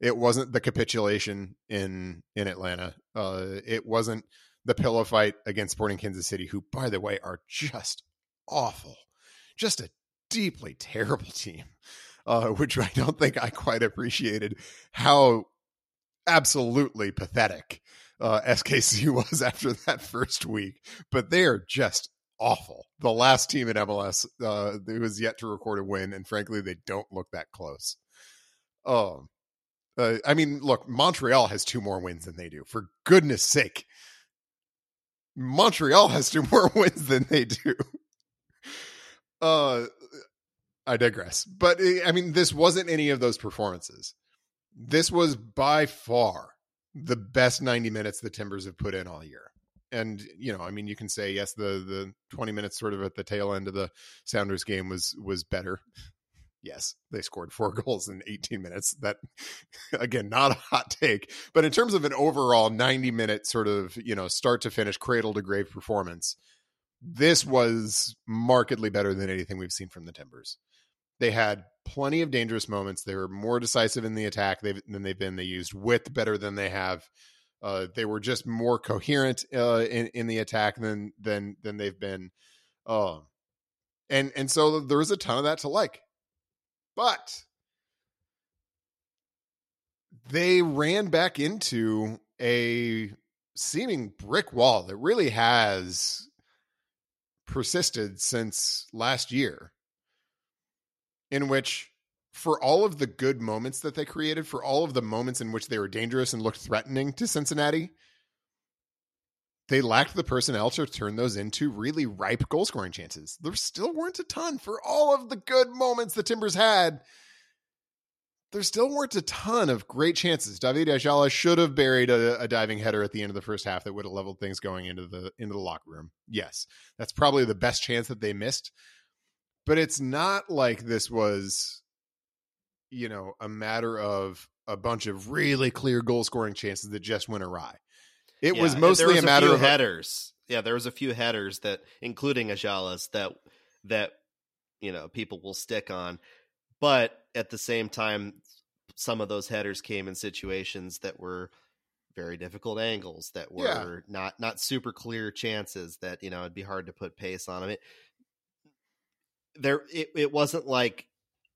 It wasn't the capitulation in in Atlanta. Uh, it wasn't the pillow fight against Sporting Kansas City, who, by the way, are just awful, just a deeply [LAUGHS] terrible team. Uh, which I don't think I quite appreciated how absolutely pathetic uh, [LAUGHS] SKC was after that first week, but they are just awful. The last team in MLS uh, who has yet to record a win, and frankly, they don't look that close. Um, uh, I mean, look, Montreal has two more wins than they do. For goodness sake, Montreal has two [LAUGHS] more wins than they do. [LAUGHS] Uh, I digress. But I mean, this wasn't any of those performances. This was by far the best 90 minutes the Timbers have put in all year. And you know, I mean, you can say yes, the the 20 minutes sort of at the tail end of the Sounders game was was better. [LAUGHS] Yes, they scored four [LAUGHS] goals in 18 minutes. That [LAUGHS] again, not a hot take, but in terms of an overall 90 minute sort of you know start to finish, cradle to grave performance, this was markedly better than anything we've seen from the Timbers. They had plenty of dangerous moments. They were more decisive in the attack than they've been. They used width better than they have. Uh, they were just more coherent uh, in in the attack than than than they've been. Uh, and and so there is a ton of that to like, but they ran back into a seeming brick wall that really has persisted since last year in which for all of the good moments that they created, for all of the moments in which they were dangerous and looked threatening to Cincinnati, they lacked the personnel to turn those into really ripe goal scoring chances. There still weren't a ton for all of the good moments the Timbers had. there still weren't a ton of great chances. David Ayala should have buried a, a, diving header at the end of the first half that would have leveled things going into the into the locker room. Yes, that's probably the best chance that they missed. But it's not like this was, you know, a matter of a bunch of really clear goal scoring chances that just went awry. It yeah, was mostly was a matter of headers. Yeah, there was a few headers that, including Ayala's, that that you know people will stick on. But at the same time, some of those headers came in situations that were very difficult angles that were yeah. not not super clear chances that you know it'd be hard to put pace on them. It, there, it, it wasn't like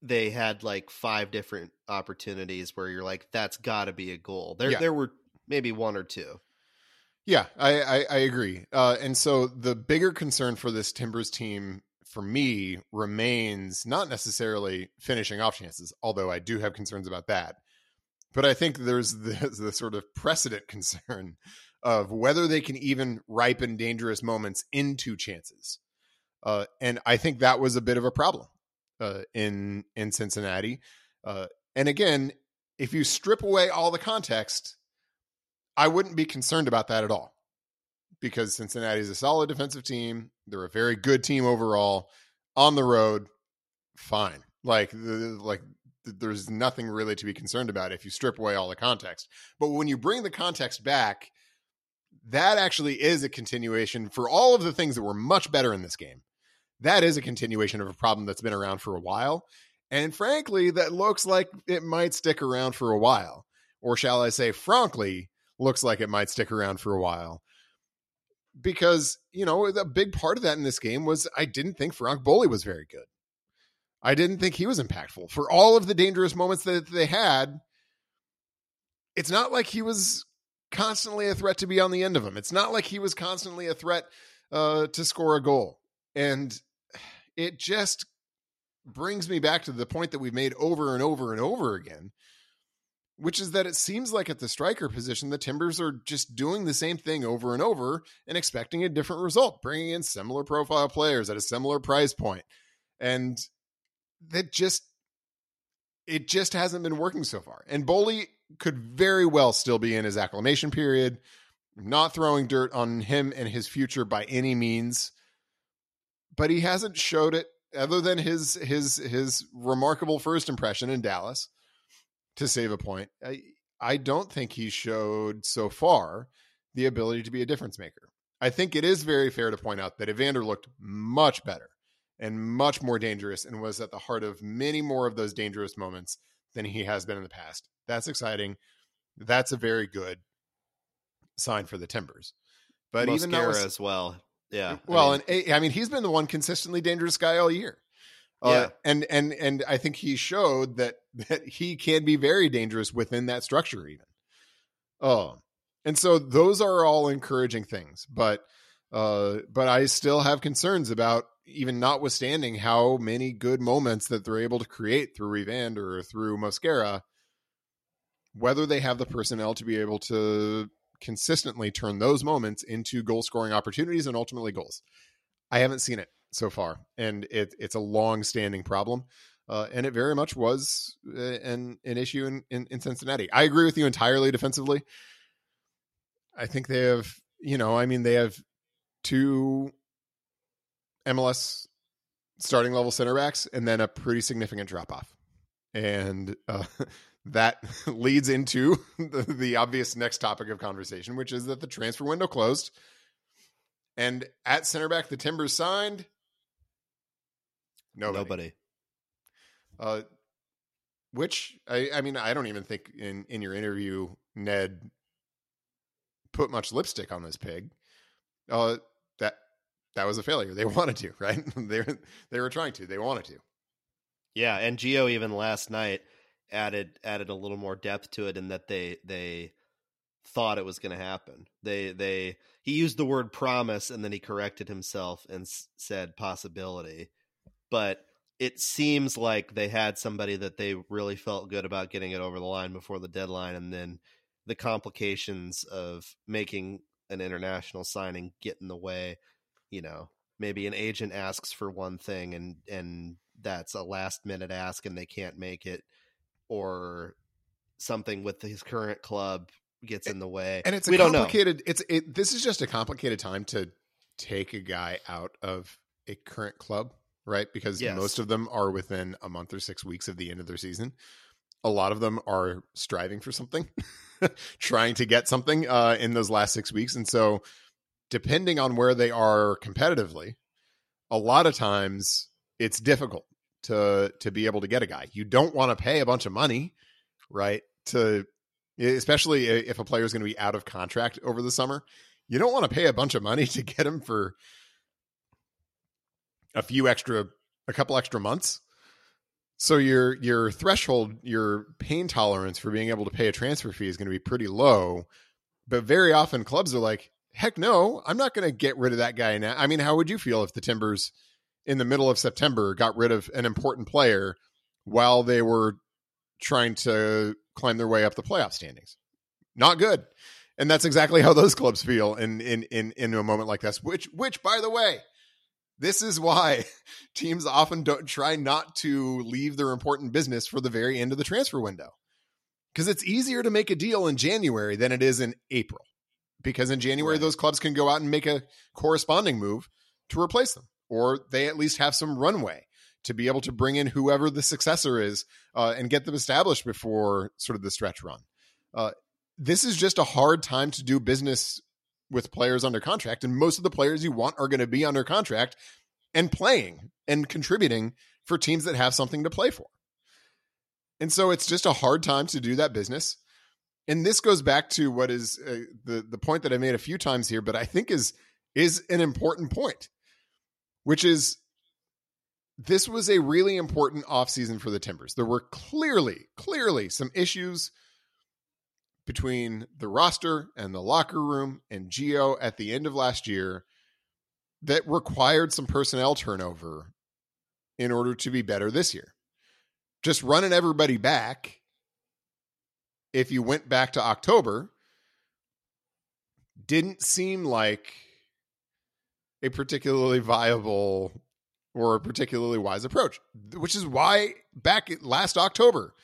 they had like five different opportunities where you're like, that's got to be a goal. There, yeah. there were maybe one or two. Yeah, I I, I agree. Uh, and so the bigger concern for this Timbers team for me remains not necessarily finishing off chances, although I do have concerns about that. But I think there's [LAUGHS] the, the sort of precedent concern of whether they can even ripen dangerous moments into chances. Uh, and I think that was a bit of a problem uh, in in Cincinnati. Uh, and again, if you strip away all the context, I wouldn't be concerned about that at all because Cincinnati is a solid defensive team. They're a very good team overall. On the road, fine. Like like there's nothing really to be concerned about if you strip away all the context. But when you bring the context back, that actually is a continuation for all of the things that were much better in this game. That is a continuation of a problem that's been around for a while. And frankly, that looks like it might stick around for a while. Or shall I say, frankly, looks like it might stick around for a while because you know a big part of that in this game was I didn't think Franck Boli was very good. I didn't think he was impactful for all of the dangerous moments that they had. It's not like he was constantly a threat to be on the end of them. It's not like he was constantly a threat uh, to score a goal, and it just brings me back to the point that we've made over and over and over again which is that it seems like at the striker position, the Timbers are just doing the same thing over and over and expecting a different result, bringing in similar profile players at a similar price point. And that just, it just hasn't been working so far. And Boli could very well still be in his acclimation period, not throwing dirt on him and his future by any means. But he hasn't showed it other than his his his remarkable first impression in Dallas to save a point. I, I don't think he showed so far the ability to be a difference maker. I think it is very fair to point out that Evander looked much better and much more dangerous and was at the heart of many more of those dangerous moments than he has been in the past. That's exciting. That's a very good sign for the Timbers. But Mosquera even was, as well. Yeah. Well, I mean, and I mean, he's been the one consistently dangerous guy all year. Uh, yeah. and and and I think he showed that [LAUGHS] that he can be very dangerous within that structure even. Oh. And so those are all encouraging things, but uh but I still have concerns about even notwithstanding how many good moments that they're able to create through Evander or through Mosquera, whether they have the personnel to be able to consistently turn those moments into goal scoring opportunities and ultimately goals. I haven't seen it so far, and it, it's a long standing problem. Uh, and it very much was uh, an an issue in, in, in Cincinnati. I agree with you entirely defensively. I think they have, you know, I mean, they have two MLS starting level center backs and then a pretty significant drop off. And uh, [LAUGHS] that [LAUGHS] leads into [LAUGHS] the, the, obvious next topic of conversation, which is that the transfer window closed. And at center back, the Timbers signed Nobody. Nobody. Uh, which I, I mean, I don't even think in in your interview, Ned put much lipstick on this pig. Uh, that was a failure. They [LAUGHS] wanted to, right? they they were trying to. They wanted to. Yeah, and Gio even last night added added a little more depth to it in that they they thought it was going to happen. They they he used the word promise and then he corrected himself and s- said possibility but it seems like they had somebody that they really felt good about getting it over the line before the deadline and then the complications of making an international signing get in the way you know maybe an agent asks for one thing and and that's a last minute ask and they can't make it or something with his current club gets in the way. And it's we don't know. complicated. It's it. This is just a complicated time to take a guy out of a current club, right? Because Yes. most of them are within a month or six weeks of the end of their season. A lot of them are striving for something, [LAUGHS] trying to get something uh, in those last six weeks, and so depending on where they are competitively, a lot of times it's difficult to to be able to get a guy. You don't want to pay a bunch of money, right? To especially if a player is going to be out of contract over the summer, you don't want to pay a bunch of money [LAUGHS] to get him for a few extra a couple extra months. So your your threshold, your pain tolerance for being able to pay a transfer fee is going to be pretty low. But very often clubs are like, heck no, I'm not going to get rid of that guy now. I mean, how would you feel if the Timbers in the middle of September got rid of an important player while they were trying to climb their way up the playoff standings? Not good. And that's exactly how those clubs feel in in in in a moment like this. Which which by the way, this is why [LAUGHS] teams often don't try not to leave their important business for the very end of the transfer window. Because it's easier to make a deal in January than it is in April. Because in January, Right. those clubs can go out and make a corresponding move to replace them, or they at least have some runway to be able to bring in whoever the successor is uh, and get them established before sort of the stretch run. Uh, this is just a hard time to do business with players under contract, and most of the players you want are going to be under contract and playing and contributing for teams that have something to play for. And so it's just a hard time to do that business. And this goes back to what is uh, the the point that I made a few times here, but I think is is an important point, which is this was a really important offseason for the Timbers. There were clearly, clearly some issues between the roster and the locker room and Gio at the end of last year that required some personnel turnover in order to be better this year. Just running everybody back, if you went back to October, didn't seem like a particularly viable or a particularly wise approach, which is why back last October,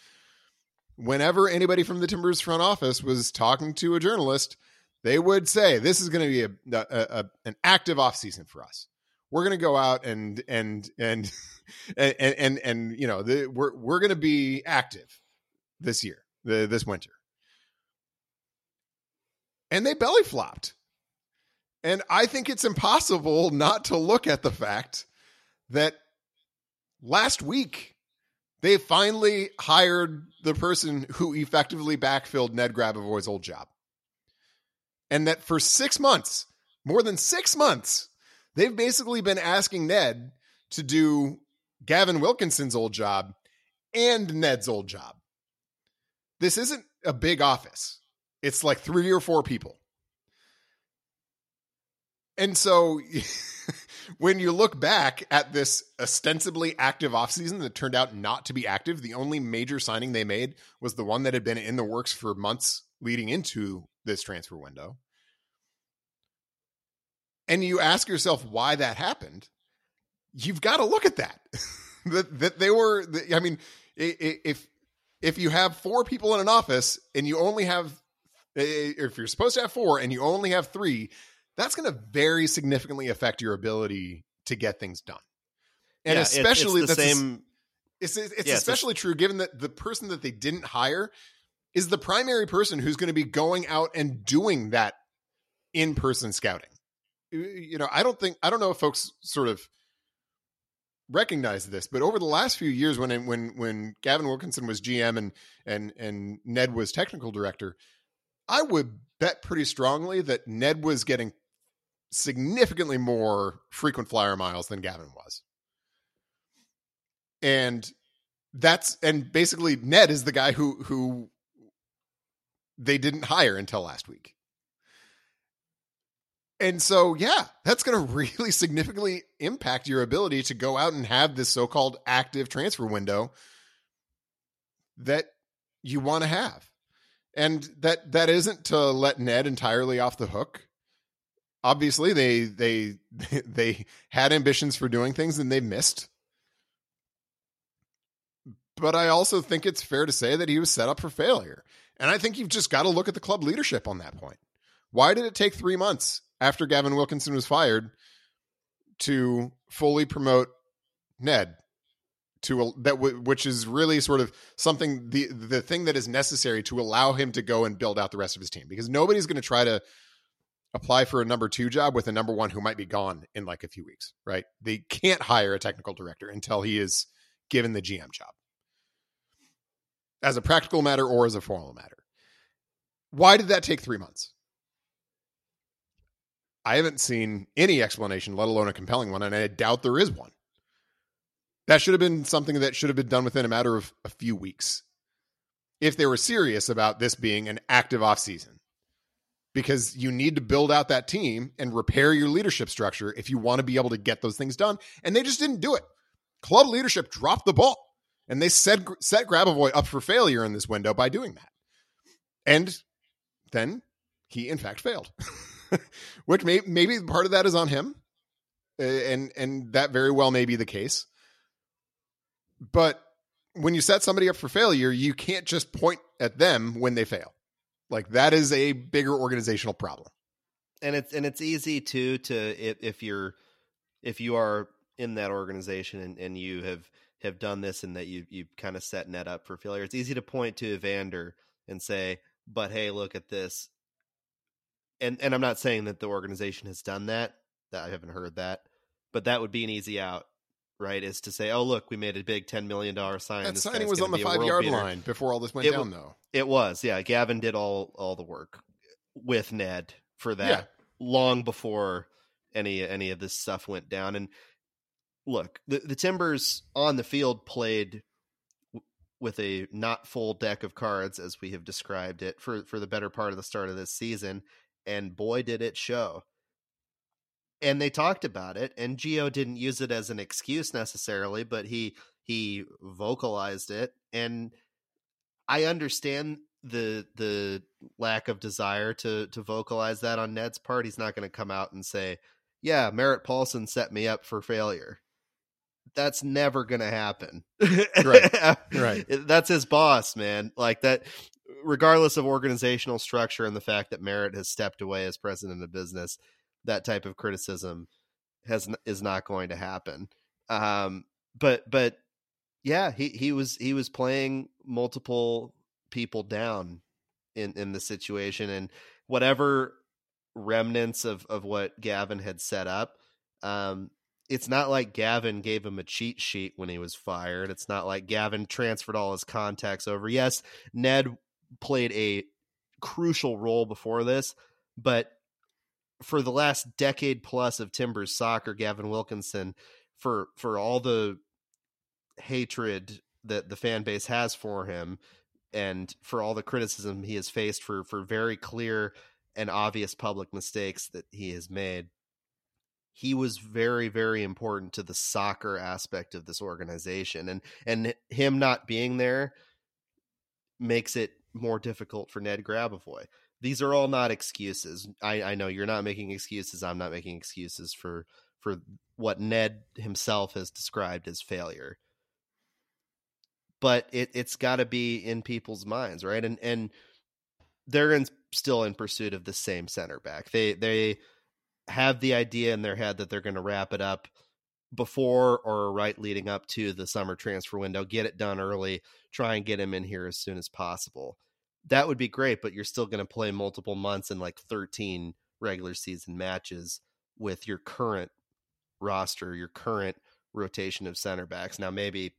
whenever anybody from the Timbers front office was talking to a journalist, they would say, "This is going to be a, a, a an active off season for us. We're going to go out and and and [LAUGHS] and and, and, and you know the, we're we're going to be active this year, the, this winter." And they belly flopped. And I think it's impossible not to look at the fact that last week they finally hired the person who effectively backfilled Ned Grabavoy's old job. And that for six months, more than six months, they've basically been asking Ned to do Gavin Wilkinson's old job and Ned's old job. This isn't a big office, it's like three or four people. And so [LAUGHS] when you look back at this ostensibly active offseason that turned out not to be active, the only major signing they made was the one that had been in the works for months leading into this transfer window. And you ask yourself why that happened. You've got to look at that. [LAUGHS] that that they were I mean if if you have four people in an office and you only have eh, if you're supposed to have four and you only have 3, that's going to very significantly affect your ability to get things done. And Yeah, especially it's the that's same. it's it's, it's just- especially true given that the person that they didn't hire is the primary person who's going to be going out and doing that in-person scouting. You know, I don't think I don't know if folks sort of recognize this, but over the last few years, when when when Gavin Wilkinson was GM and and and Ned was technical director, I would bet pretty strongly that Ned was getting significantly more frequent flyer miles than Gavin was. And that's and basically Ned is the guy who who they didn't hire until last week. And so, yeah, that's going [LAUGHS] to really significantly impact your ability to go out and have this so-called active transfer window that you want to have. And that that isn't to let Ned entirely off the hook. Obviously, they they [LAUGHS] they had ambitions for doing things and they missed. but I also think it's fair to say that he was set up for failure. And I think you've just got to look at the club leadership on that point. Why did it take three months after Gavin Wilkinson was fired to fully promote Ned to a, that w- which is really sort of something the the thing that is necessary to allow him to go and build out the rest of his team because nobody's going to try to apply for a number 2 job with a number 1 who might be gone in like a few weeks, right? They can't hire a technical director until he is given the GM job. As a practical matter or as a formal matter. Why did that take 3 months? I haven't seen any explanation, let alone a compelling one, and I doubt there is one. That should have been something that should have been done within a matter of a few weeks. If they were serious about this being an active offseason, because you need to build out that team and repair your leadership structure if you want to be able to get those things done. And they just didn't do it. Club leadership dropped the ball and they set, set Grabavoy up for failure in this window by doing that. And then he, in fact, failed. [LAUGHS] [LAUGHS] which may, maybe part of that is on him, and and that very well may be the case. But when you set somebody up for failure, you can't just point at them when they fail. Like that is a bigger organizational problem. And it's and it's easy too to if, if you're if you are in that organization and, and you have have done this and that you you kind of set Ned up for failure. It's easy to point to Evander and say, "But hey, look at this and and I'm not saying that the organization has done that. That I haven't heard that, but that would be an easy out, right? Is to say, oh look, we made a big ten million dollar sign. That signing was on the five yard beater. line before all this went it, down, though. It was, yeah. Gavin did all all the work with Ned for that yeah. long before any any of this stuff went down. And look, the the Timbers on the field played with a not full deck of cards as we have described it for for the better part of the start of this season and boy did it show. And they talked about it and Gio didn't use it as an excuse necessarily but he he vocalized it and I understand the the lack of desire to to vocalize that on Ned's part he's not going to come out and say yeah Merritt Paulson set me up for failure. That's never going to happen. [LAUGHS] Right. Right. That's his boss man like that regardless of organizational structure and the fact that Merritt has stepped away as president of business, that type of criticism has is not going to happen. Um, but but yeah, he he was he was playing multiple people down in in the situation, and whatever remnants of of what Gavin had set up. Um, it's not like Gavin gave him a cheat sheet when he was fired. It's not like Gavin transferred all his contacts over. Yes, Ned played a crucial role before this, but for the last decade plus of Timbers soccer, Gavin Wilkinson, for for all the hatred that the fan base has for him, and for all the criticism he has faced for for very clear and obvious public mistakes that he has made, he was very very important to the soccer aspect of this organization, and and him not being there makes it more difficult for Ned Grabavoy. These are all not excuses. I, I know you're not making excuses. I'm not making excuses for for what Ned himself has described as failure. But it it's got to be in people's minds, right? And and they're in, still in pursuit of the same center back. They they have the idea in their head that they're going to wrap it up before or right leading up to the summer transfer window, get it done early, try and get him in here as soon as possible. That would be great, but you're still going to play multiple months and like 13 regular season matches with your current roster, your current rotation of center backs. Now, maybe,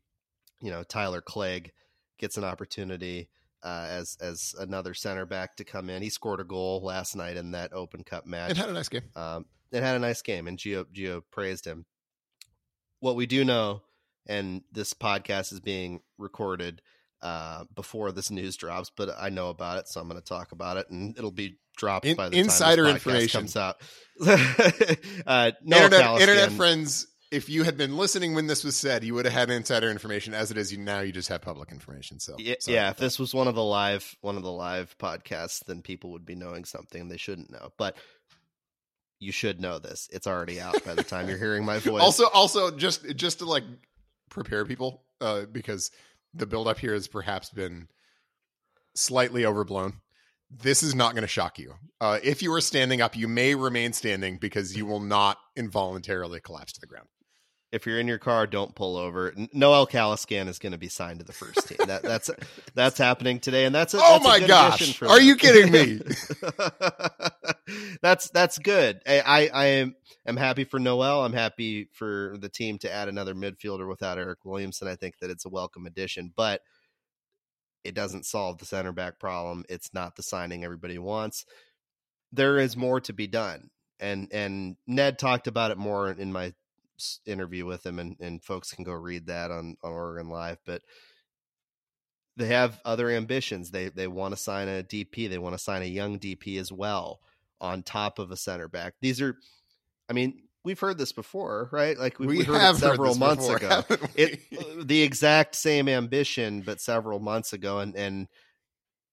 you know, Tyler Clegg gets an opportunity uh, as as another center back to come in. He scored a goal last night in that Open Cup match. It had a nice game. Um, it had a nice game, and Gio Gio praised him what we do know, and this podcast is being recorded uh, before this news drops, but I know about it, so I'm going to talk about it, and it'll be dropped In, by the insider information comes out. [LAUGHS] uh, no internet, internet friends, if you had been listening when this was said, you would have had insider information. As it is, you now you just have public information. So yeah, yeah if this was one of the live one of the live podcasts, then people would be knowing something they shouldn't know. But you should know this. It's already out by the time you're hearing my [LAUGHS] voice. Also, also just just to like prepare people, uh, because the buildup here has perhaps been slightly overblown. This is not going to shock you. Uh, if you are standing up, you may remain standing because you will not involuntarily collapse to the ground. If you're in your car, don't pull over. Noel Caliskan is going to be signed to the first team. That, that's that's happening today, and that's a, oh that's my gosh! Are you kidding me? [LAUGHS] [LAUGHS] [LAUGHS] that's that's good. I, I I am am happy for Noel. I'm happy for the team to add another midfielder without Eryk Williamson. I think that it's a welcome addition, but it doesn't solve the center back problem. It's not the signing everybody wants. There is more to be done. And and Ned talked about it more in my interview with him and, and folks can go read that on, on Oregon Live. But they have other ambitions. They they want to sign a DP. They want to sign a young DP as well on top of a center back. These are I mean, we've heard this before, right? Like we, we, we heard have several heard months before, ago. It [LAUGHS] uh, the exact same ambition, but several months ago, and and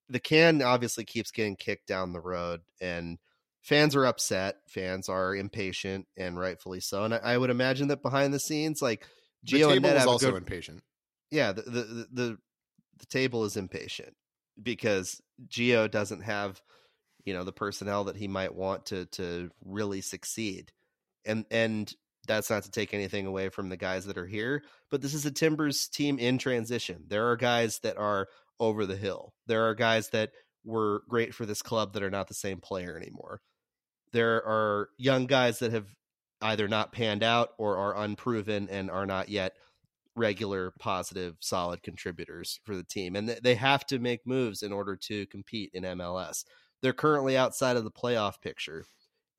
the can obviously keeps getting kicked down the road, and fans are upset. Fans are impatient, and rightfully so. And I, I would imagine that behind the scenes, like Gio the table is also good, impatient. Yeah, the, the the the the table is impatient because Gio doesn't have you know the personnel that he might want to to really succeed and and that's not to take anything away from the guys that are here, but this is a Timbers team in transition. There are guys that are over the hill. There are guys that were great for this club that are not the same player anymore. There are young guys that have either not panned out or are unproven and are not yet regular positive solid contributors for the team and they have to make moves in order to compete in MLS. They're currently outside of the playoff picture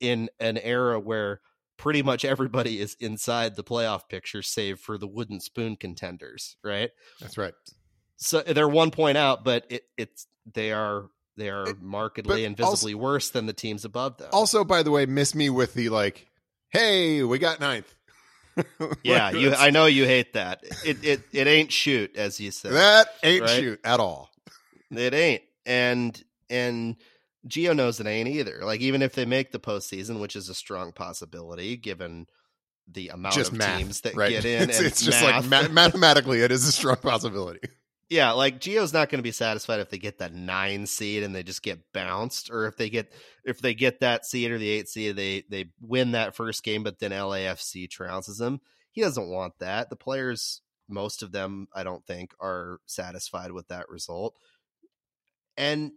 in an era where pretty much everybody is inside the playoff picture, save for the wooden spoon contenders, right? That's right. So eh, they're one point out, but it, it's they are they are markedly and visibly worse than the teams above them. Also, by the way, miss me with the like, hey, we got ninth. [LAUGHS] yeah, you. I know you hate that. It it it ain't shoot as you said. That ain't right? shoot at all. It ain't. And and Gio knows it ain't either. Like even if they make the postseason, which is a strong possibility given the amount just of math, teams that right? get [LAUGHS] in, it's, it's just like ma- mathematically, it is a strong possibility. Yeah, like Gio's not going to be satisfied if they get that nine seed and they just get bounced, or if they get if they get that seed or the eight seed, they they win that first game, but then LAFC trounces them. He doesn't want that. The players, most of them, I don't think, are satisfied with that result. And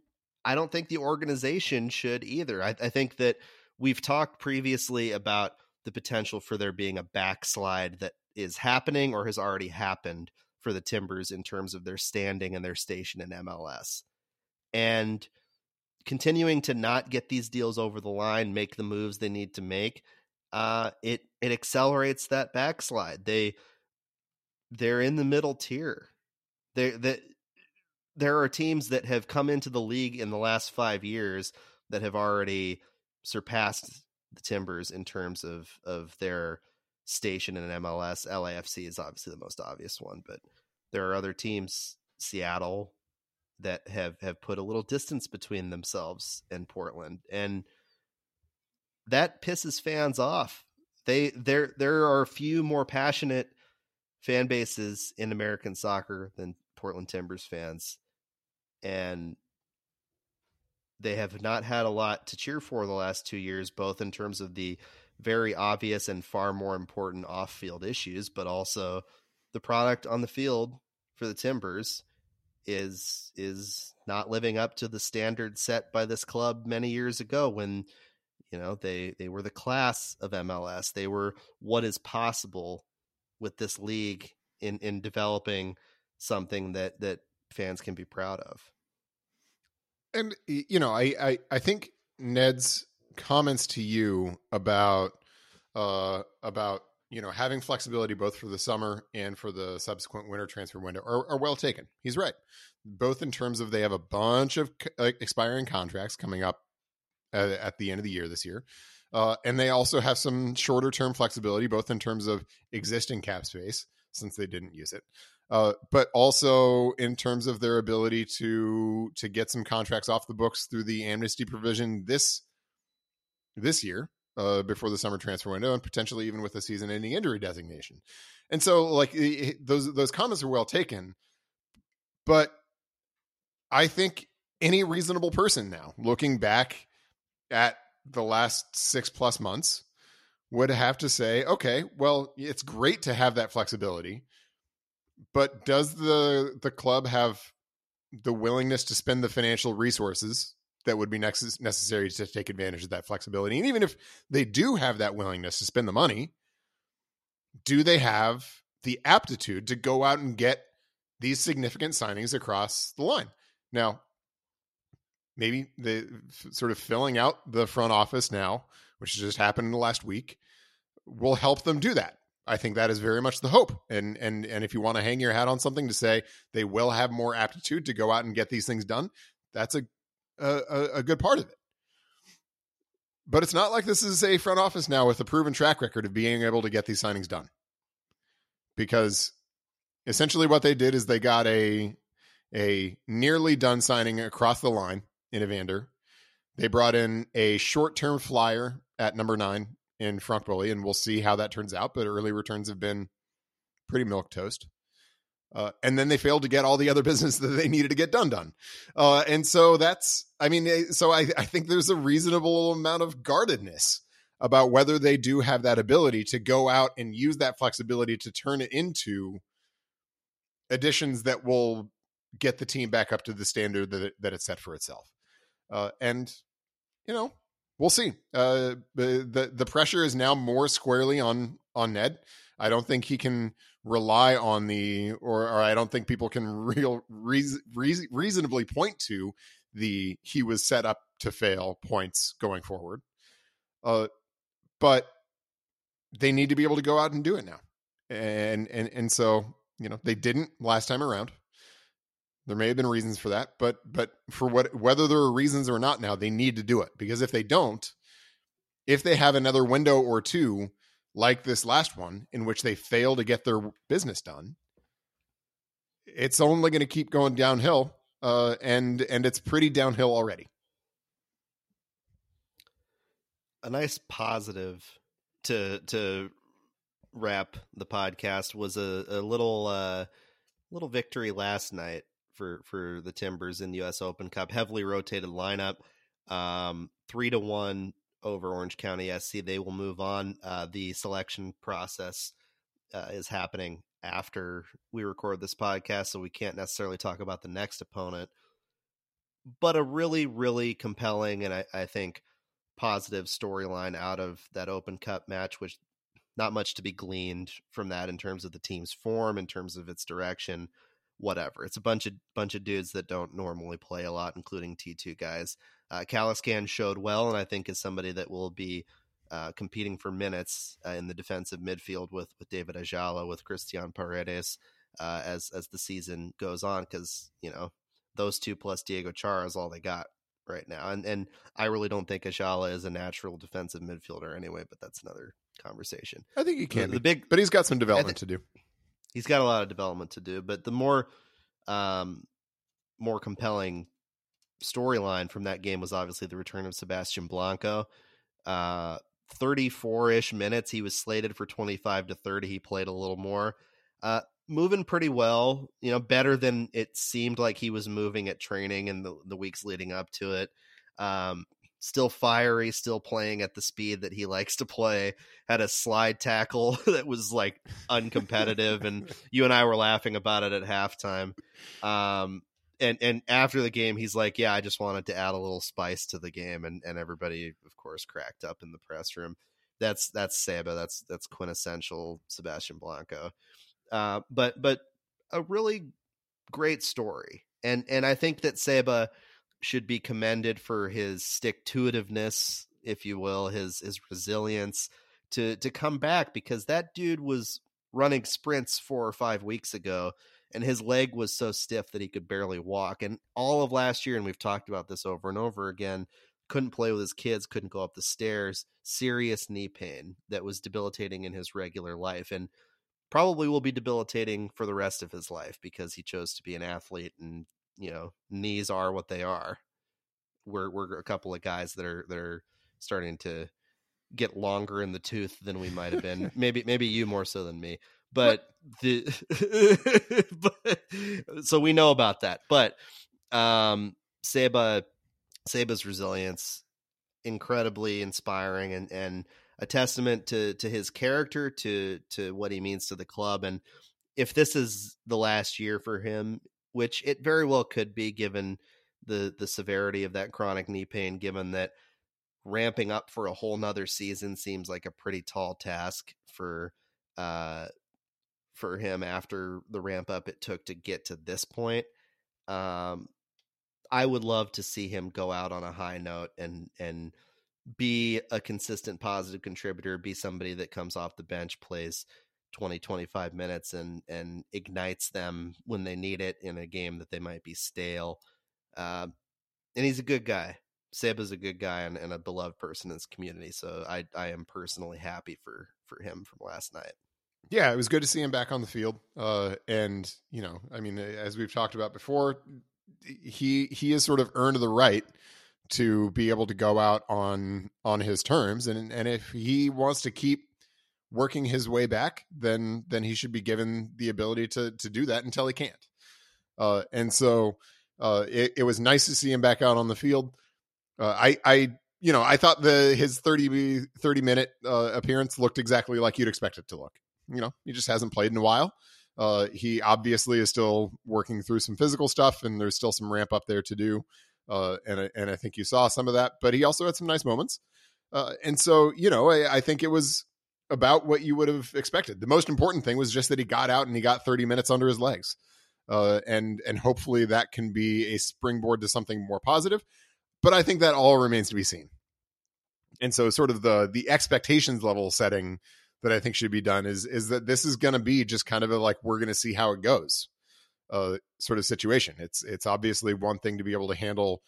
I don't think the organization should either. I, I think that we've talked previously about the potential for there being a backslide that is happening or has already happened for the Timbers in terms of their standing and their station in MLS. And continuing to not get these deals over the line, make the moves they need to make, uh, it it accelerates that backslide. They they're in the middle tier. They that there are teams that have come into the league in the last five years that have already surpassed the Timbers in terms of of their station in MLS. LAFC is obviously the most obvious one, but there are other teams, Seattle, that have have put a little distance between themselves and Portland, and that pisses fans off. They there there are a few more passionate fan bases in American soccer than Portland Timbers fans and they have not had a lot to cheer for the last two years, both in terms of the very obvious and far more important off field issues, but also the product on the field for the Timbers is is not living up to the standard set by this club many years ago when you know they they were the class of MLS. They were what is possible with this league in in developing something that that fans can be proud of and you know, I, I I think Ned's comments to you about uh about you know having flexibility both for the summer and for the subsequent winter transfer window are, are well taken. He's right, both in terms of they have a bunch of uh, expiring contracts coming up at, at, the end of the year this year. Uh, and they also have some shorter term flexibility, both in terms of existing cap space, since they didn't use it, uh, but also in terms of their ability to to get some contracts off the books through the amnesty provision this this year uh, before the summer transfer window, and potentially even with a season-ending injury designation. And so, like those those comments are well taken, But I think any reasonable person now, looking back at the last six plus months, would have to say, okay, well, it's great to have that flexibility, but does the the club have the willingness to spend the financial resources that would be next necessary to take advantage of that flexibility? And even if they do have that willingness to spend the money, do they have the aptitude to go out and get these significant signings across the line? Now, maybe the sort of filling out the front office now, which has just happened in the last week, will help them do that. I think that is very much the hope. And and and if you want to hang your hat on something to say they will have more aptitude to go out and get these things done, that's a a, a good part of it. But it's not like this is a front office now with a proven track record of being able to get these signings done. Because essentially what they did is they got a a nearly done signing across the line in Evander. They brought in a short term flyer at number nine in Franck Boli, and we'll see how that turns out. But early returns have been pretty milk toast. Uh, and then they failed to get all the other [LAUGHS] business that they needed to get done done. Uh, and so that's, I mean, eh, so I, I think there's a reasonable amount of guardedness about whether they do have that ability to go out and use that flexibility to turn it into additions that will get the team back up to the standard that it, that it set for itself. Uh, and you know, we'll see. Uh, the the pressure is now more squarely on on Ned. I don't think he can rely on the, or, or I don't think people can [LAUGHS] real reason, reasonably point to the he was set up to fail points going forward. Uh, but they need to be able to go out and do it now, and and and so you know they didn't last time around. There may have been reasons for that, but but for what whether there are reasons or not now, they need to do it because if they don't, if they have another window or two like this last one in which they fail to get their business done, it's only going to keep going downhill, uh, and and it's pretty downhill already. A nice positive to to wrap the podcast was a, a little uh, little victory last night for for the Timbers in the U.S. Open Cup. Heavily rotated lineup, um, three to one over Orange County SC. They will move on. Uh, the selection process uh, is happening after we record this podcast, so we can't necessarily talk about the next opponent. But a really, really compelling and I, I think positive storyline out of that Open Cup match, which not much to be gleaned from that in terms of the team's form, in terms of its direction whatever. It's a bunch of bunch of dudes that don't normally play a lot, including T two guys. Uh, Caliskan showed well, and I think is somebody that will be uh, competing for minutes uh, in the defensive midfield with with David Ayala, with Christian Paredes uh, as as the season goes on, because you know those two plus Diego Chara is all they got right now, and and I really don't think Ayala is a natural defensive midfielder anyway, but that's another conversation. I think he can the, the big, but he's got some development th- to do he's got a lot of development to do. But the more um, more compelling storyline from that game was obviously the return of Sebastian Blanco. Uh, 34 ish minutes. He was slated for 25 to 30. He played a little more. Uh, moving pretty well, you know, better than it seemed like he was moving at training and the, the weeks leading up to it. Um, still fiery, still playing at the speed that he likes to play. Had a slide tackle [LAUGHS] that was like uncompetitive, and [LAUGHS] you and I were laughing about it at halftime. Um, and and after the game, he's like, "Yeah, I just wanted to add a little spice to the game," and and everybody, of course, cracked up in the press room. That's that's Seba. That's that's quintessential Sebastian Blanco. Uh, but but a really great story, and and I think that Seba should be commended for his stick to itiveness, if you will, his his resilience to to come back because that dude was running sprints four or five weeks ago and his leg was so stiff that he could barely walk. And all of last year, and we've talked about this over and over again, couldn't play with his kids, couldn't go up the stairs, serious knee pain that was debilitating in his regular life. And probably will be debilitating for the rest of his life because he chose to be an athlete and you know knees are what they are. We're we're a couple of guys that are that are starting to get longer in the tooth than we might have been. [LAUGHS] maybe maybe you more so than me. but the [LAUGHS] but, so we know about that. But um Seba Seba's resilience incredibly inspiring and and a testament to to his character to to what he means to the club and if this is the last year for him which it very well could be given the the severity of that chronic knee pain given that ramping up for a whole nother season seems like a pretty tall task for uh for him after the ramp up it took to get to this point. Um I would love to see him go out on a high note and and be a consistent positive contributor, be somebody that comes off the bench, plays 20 25 minutes and and ignites them when they need it in a game that they might be stale. Uh, and he's a good guy. Seba's a good guy and, and a beloved person in his community. So I I am personally happy for for him from last night. Yeah, it was good to see him back on the field. Uh, and you know, I mean, as we've talked about before, he he has sort of earned the right to be able to go out on on his terms and and if he wants to keep working his way back then then he should be given the ability to to do that until he can't. Uh and so uh it, it was nice to see him back out on the field. Uh i i you know i thought the his 30 30 minute uh appearance looked exactly like you'd expect it to look. You know he just hasn't played in a while. Uh he obviously is still working through some physical stuff and there's still some ramp up there to do. Uh, and and I think you saw some of that. But he also had some nice moments, and so you know I, I, think it was about what you would have expected. The most important thing was just that he got out and he got 30 minutes under his legs, uh, and and hopefully that can be a springboard to something more positive. But I think that all remains to be seen. And so, sort of the the expectations level setting that I think should be done is is that this is going to be just kind of a like we're going to see how it goes uh, sort of situation. It's it's obviously one thing to be able to handle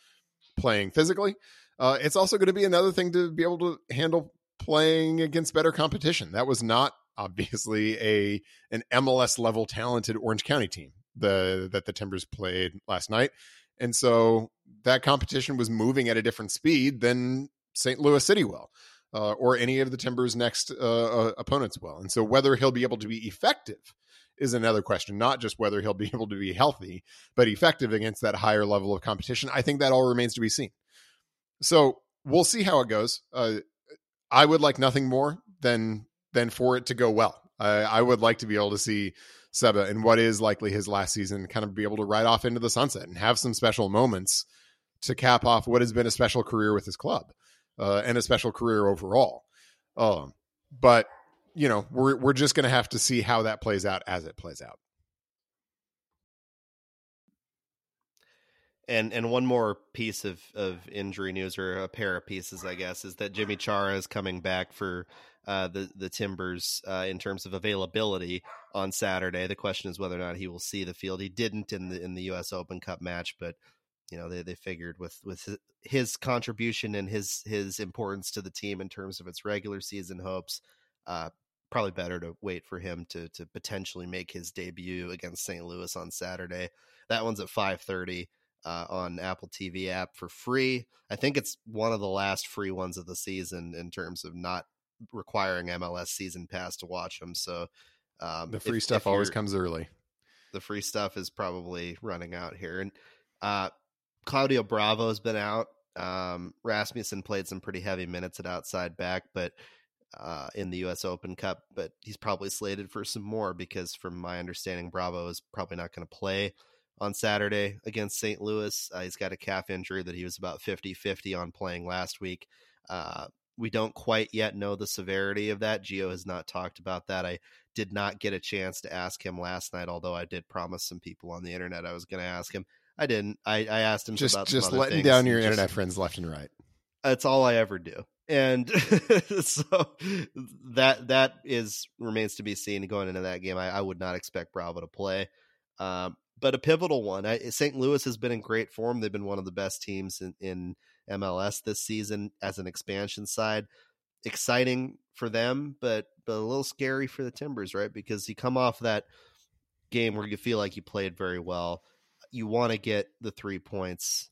playing physically. Uh, it's also going to be another thing to be able to handle playing against better competition. That was not obviously a an MLS level talented Orange County team the that the Timbers played last night, and so that competition was moving at a different speed than St. Louis City will. Uh, or any of the Timbers' next uh, uh, opponents will. And so, whether he'll be able to be effective is another question, not just whether he'll be [LAUGHS] able to be healthy, but effective against that higher level of competition. I think that all remains to be seen. So we'll see how it goes. Uh, I would like nothing more than than for it to go well. I, I would like to be able to see Seba in what is likely his last season, kind of be able to ride off into the sunset and have some special moments to cap off what has been a special career with his club uh, and a special career overall. Um, but you know, we're we're just going to have to see how that plays out as it plays out. And and one more piece of of injury news, or a pair of pieces, I guess, is that Yimmi Chara is coming back for uh, the the Timbers uh, in terms of availability on Saturday. The question is whether or not he will see the field. He didn't in the in the U.S. Open Cup match, but you know they, they figured with with his contribution and his his importance to the team in terms of its regular season hopes, uh, probably better to wait for him to to potentially make his debut against St. Louis on Saturday. That one's at 5:30 uh, on Apple TV app for free. I think it's one of the last free ones of the season in terms of not requiring MLS season pass to watch them. So um, the free if, stuff if always comes early. The free stuff is probably running out here, and uh, Claudio Bravo has been out. Um, Rasmussen played some pretty heavy minutes at outside back, but uh, in the U.S. Open Cup, but he's probably slated for some more because, from my understanding, Bravo is probably not going to play on Saturday against St. Louis. Uh, he's got a calf injury that he was about 50 50 on playing last week. Uh, we don't quite yet know the severity of that. Gio has not talked about that. I did not get a chance to ask him last night, although I did promise some people on the internet I was going to ask him. I didn't. I, I asked him just about just letting down your just, internet friends left and right. That's all I ever do and [LAUGHS] so that that is remains to be seen going into that game. I, I would not expect Bravo to play, um, but a pivotal one. Eh, St. Louis has been in great form. They've been one of the best teams in, in MLS this season as an expansion side. Exciting for them, but but a little scary for the Timbers, right? Because you come off that game where you feel like you played very well. You want to get the three points,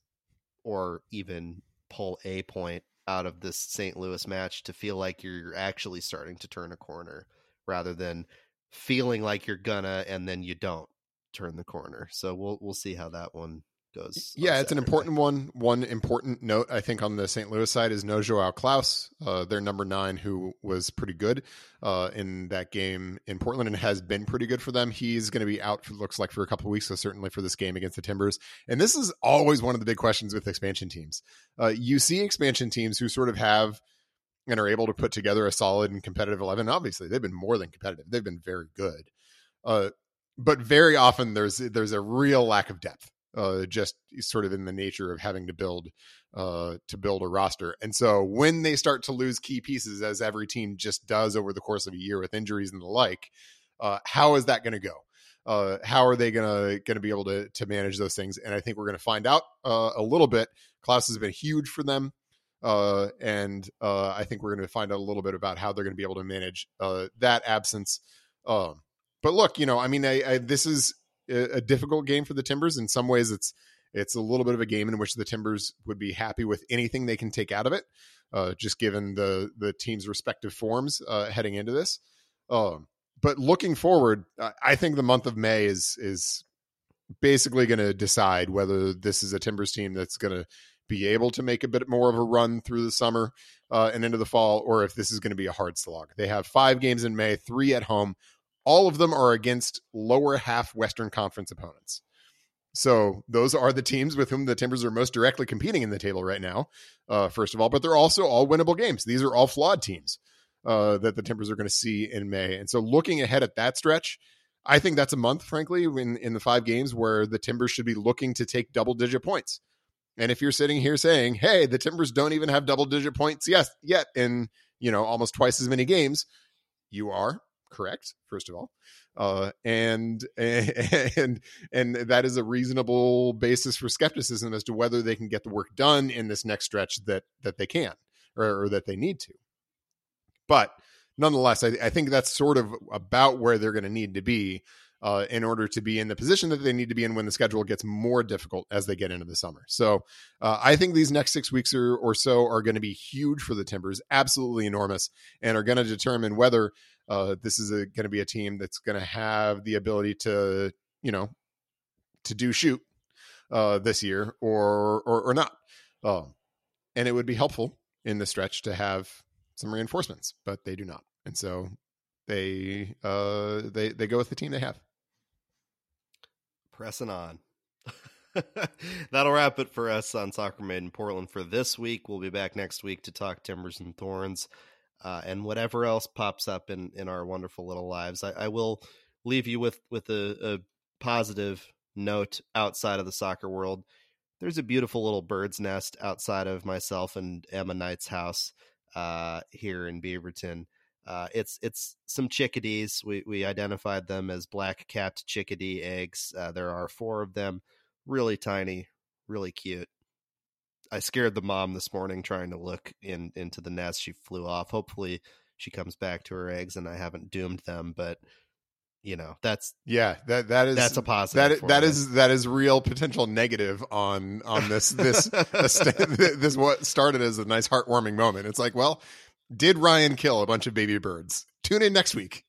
or even pull a point out of this St. Louis match to feel like you're actually starting to turn a corner rather than feeling like you're gonna and then you don't turn the corner. So we'll we'll see how that one goes. Yeah, it's an important one. One important note I think on the St. Louis side is no Joao Klauss, uh, their number nine, who was pretty good uh, in that game in Portland and has been pretty good for them. He's going to be out. For, looks like for a couple of weeks, so certainly for this game against the Timbers. And this is always one of the big questions with expansion teams. Uh, you see expansion teams who sort of have and are able to put together a solid and competitive 11 obviously they've been more than competitive they've been very good uh, but very often there's there's a real lack of depth uh, just sort of in the nature of having to build uh, to build a roster. And so when they start to lose key pieces, as every team just does over the course of a year with injuries and the like, uh, how is that going to go? Uh, how are they gonna gonna be able to to manage those things? And I think we're gonna find out uh, a little bit. Klauss has been huge for them, uh, and uh, I think we're gonna find out a little bit about how they're gonna be able to manage uh, that absence. Um, but look, you know, I mean, I, I, this is a difficult game for the Timbers. In some ways, it's it's a little bit of a game in which the Timbers would be happy with anything they can take out of it, uh, just given the the team's respective forms uh, heading into this. Um, but looking forward, I think the month of May is is basically going to decide whether this is a Timbers team that's going to be able to make a bit more of a run through the summer uh, and into the fall, or if this is going to be a hard slog. They have five games in May, three at home, all of them are against lower half Western Conference opponents. So those are the teams with whom the Timbers are most directly competing in the table right now, uh, first of all. But they're also all winnable games. These are all flawed teams uh, that the Timbers are going to see in May. And so looking ahead at that stretch, I think that's a month, frankly, in, in the five games where the Timbers should be looking to take double digit points. And if you're sitting here saying, hey, the Timbers don't even have double digit points yes, yet in, you know, almost twice as many games, you are correct first of all uh, and [LAUGHS] and and that is a reasonable basis for skepticism as to whether they can get the work done in this next stretch that that they can or, or that they need to but nonetheless I, I, think that's sort of about where they're going to need to be uh, in order to be in the position that they need to be in when the schedule gets more difficult as they get into the summer. So uh, I think these next six weeks or, or so are going to be huge for the Timbers, absolutely enormous, and are going to determine whether uh, this is going to be a team that's going to have the ability to, you know, to do shoot uh, this year or or, or not. Um, and it would be helpful in the stretch to have some reinforcements, but they do not, and so they uh, they they go with the team they have. Pressing on. [LAUGHS] That'll wrap it for us on Soccer Made in Portland for this week. We'll be back next week to talk Timbers and Thorns uh, and whatever else pops up in in our wonderful little lives. I, I will leave you with with a, a, positive note outside of the soccer world. There's a beautiful little bird's nest outside of myself and Emma Knight's house uh, here in Beaverton. Uh, it's it's some chickadees. We we identified them as black capped chickadee eggs. Uh, there are four of them, really tiny, really cute. I scared the mom this morning trying to look in into the nest. She flew off. Hopefully, she comes back to her eggs, and I haven't doomed them. But you know, that's yeah, that that is that's a positive. That that is, that is real potential negative on on this this this, [LAUGHS] [LAUGHS] this what started as a nice heartwarming moment. It's like, well, did Ryan kill a bunch of baby birds? Tune in next week.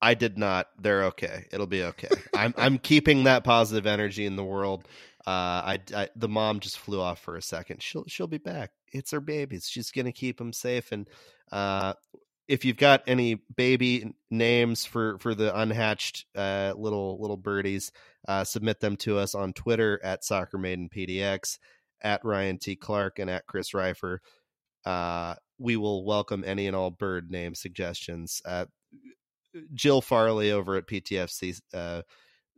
I did not. They're okay. It'll be okay. I'm I'm keeping that positive energy in the world. Uh, I, I, the mom just flew off for a second. She'll she'll be back. It's her babies. She's gonna keep them safe. And uh, if you've got any baby names for for the unhatched uh, little little birdies, uh, submit them to us on Twitter at Soccer Made in PDX, at Ryan T Clark, and at Chris Rifer. Uh, we will welcome any and all bird name suggestions. Uh, Jill Farley over at PTFC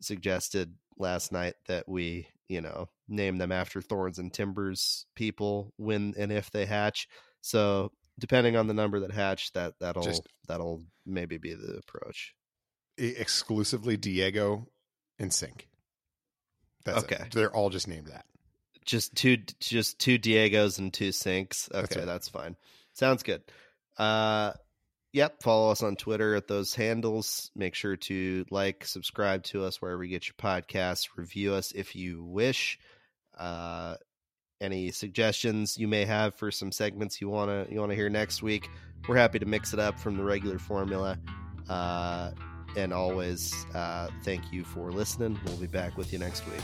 suggested last night that we, you know, name them after Thorns and Timbers people when and if they hatch. So depending on the number that hatch, that that'll Just that'll maybe be the approach. Exclusively Diego and Sinc. That's okay. It. They're all just named that. Just two, just two Diegos and two Sincs. Okay, that's, right. that's fine. Sounds good. Uh, yep. Follow us on Twitter at those handles. Make sure to like, subscribe to us wherever you get your podcasts. Review us if you wish. Uh, any suggestions you may have for some segments you wanna you wanna hear next week, we're happy to mix it up from the regular formula. Uh, and always, uh, thank you for listening. We'll be back with you next week.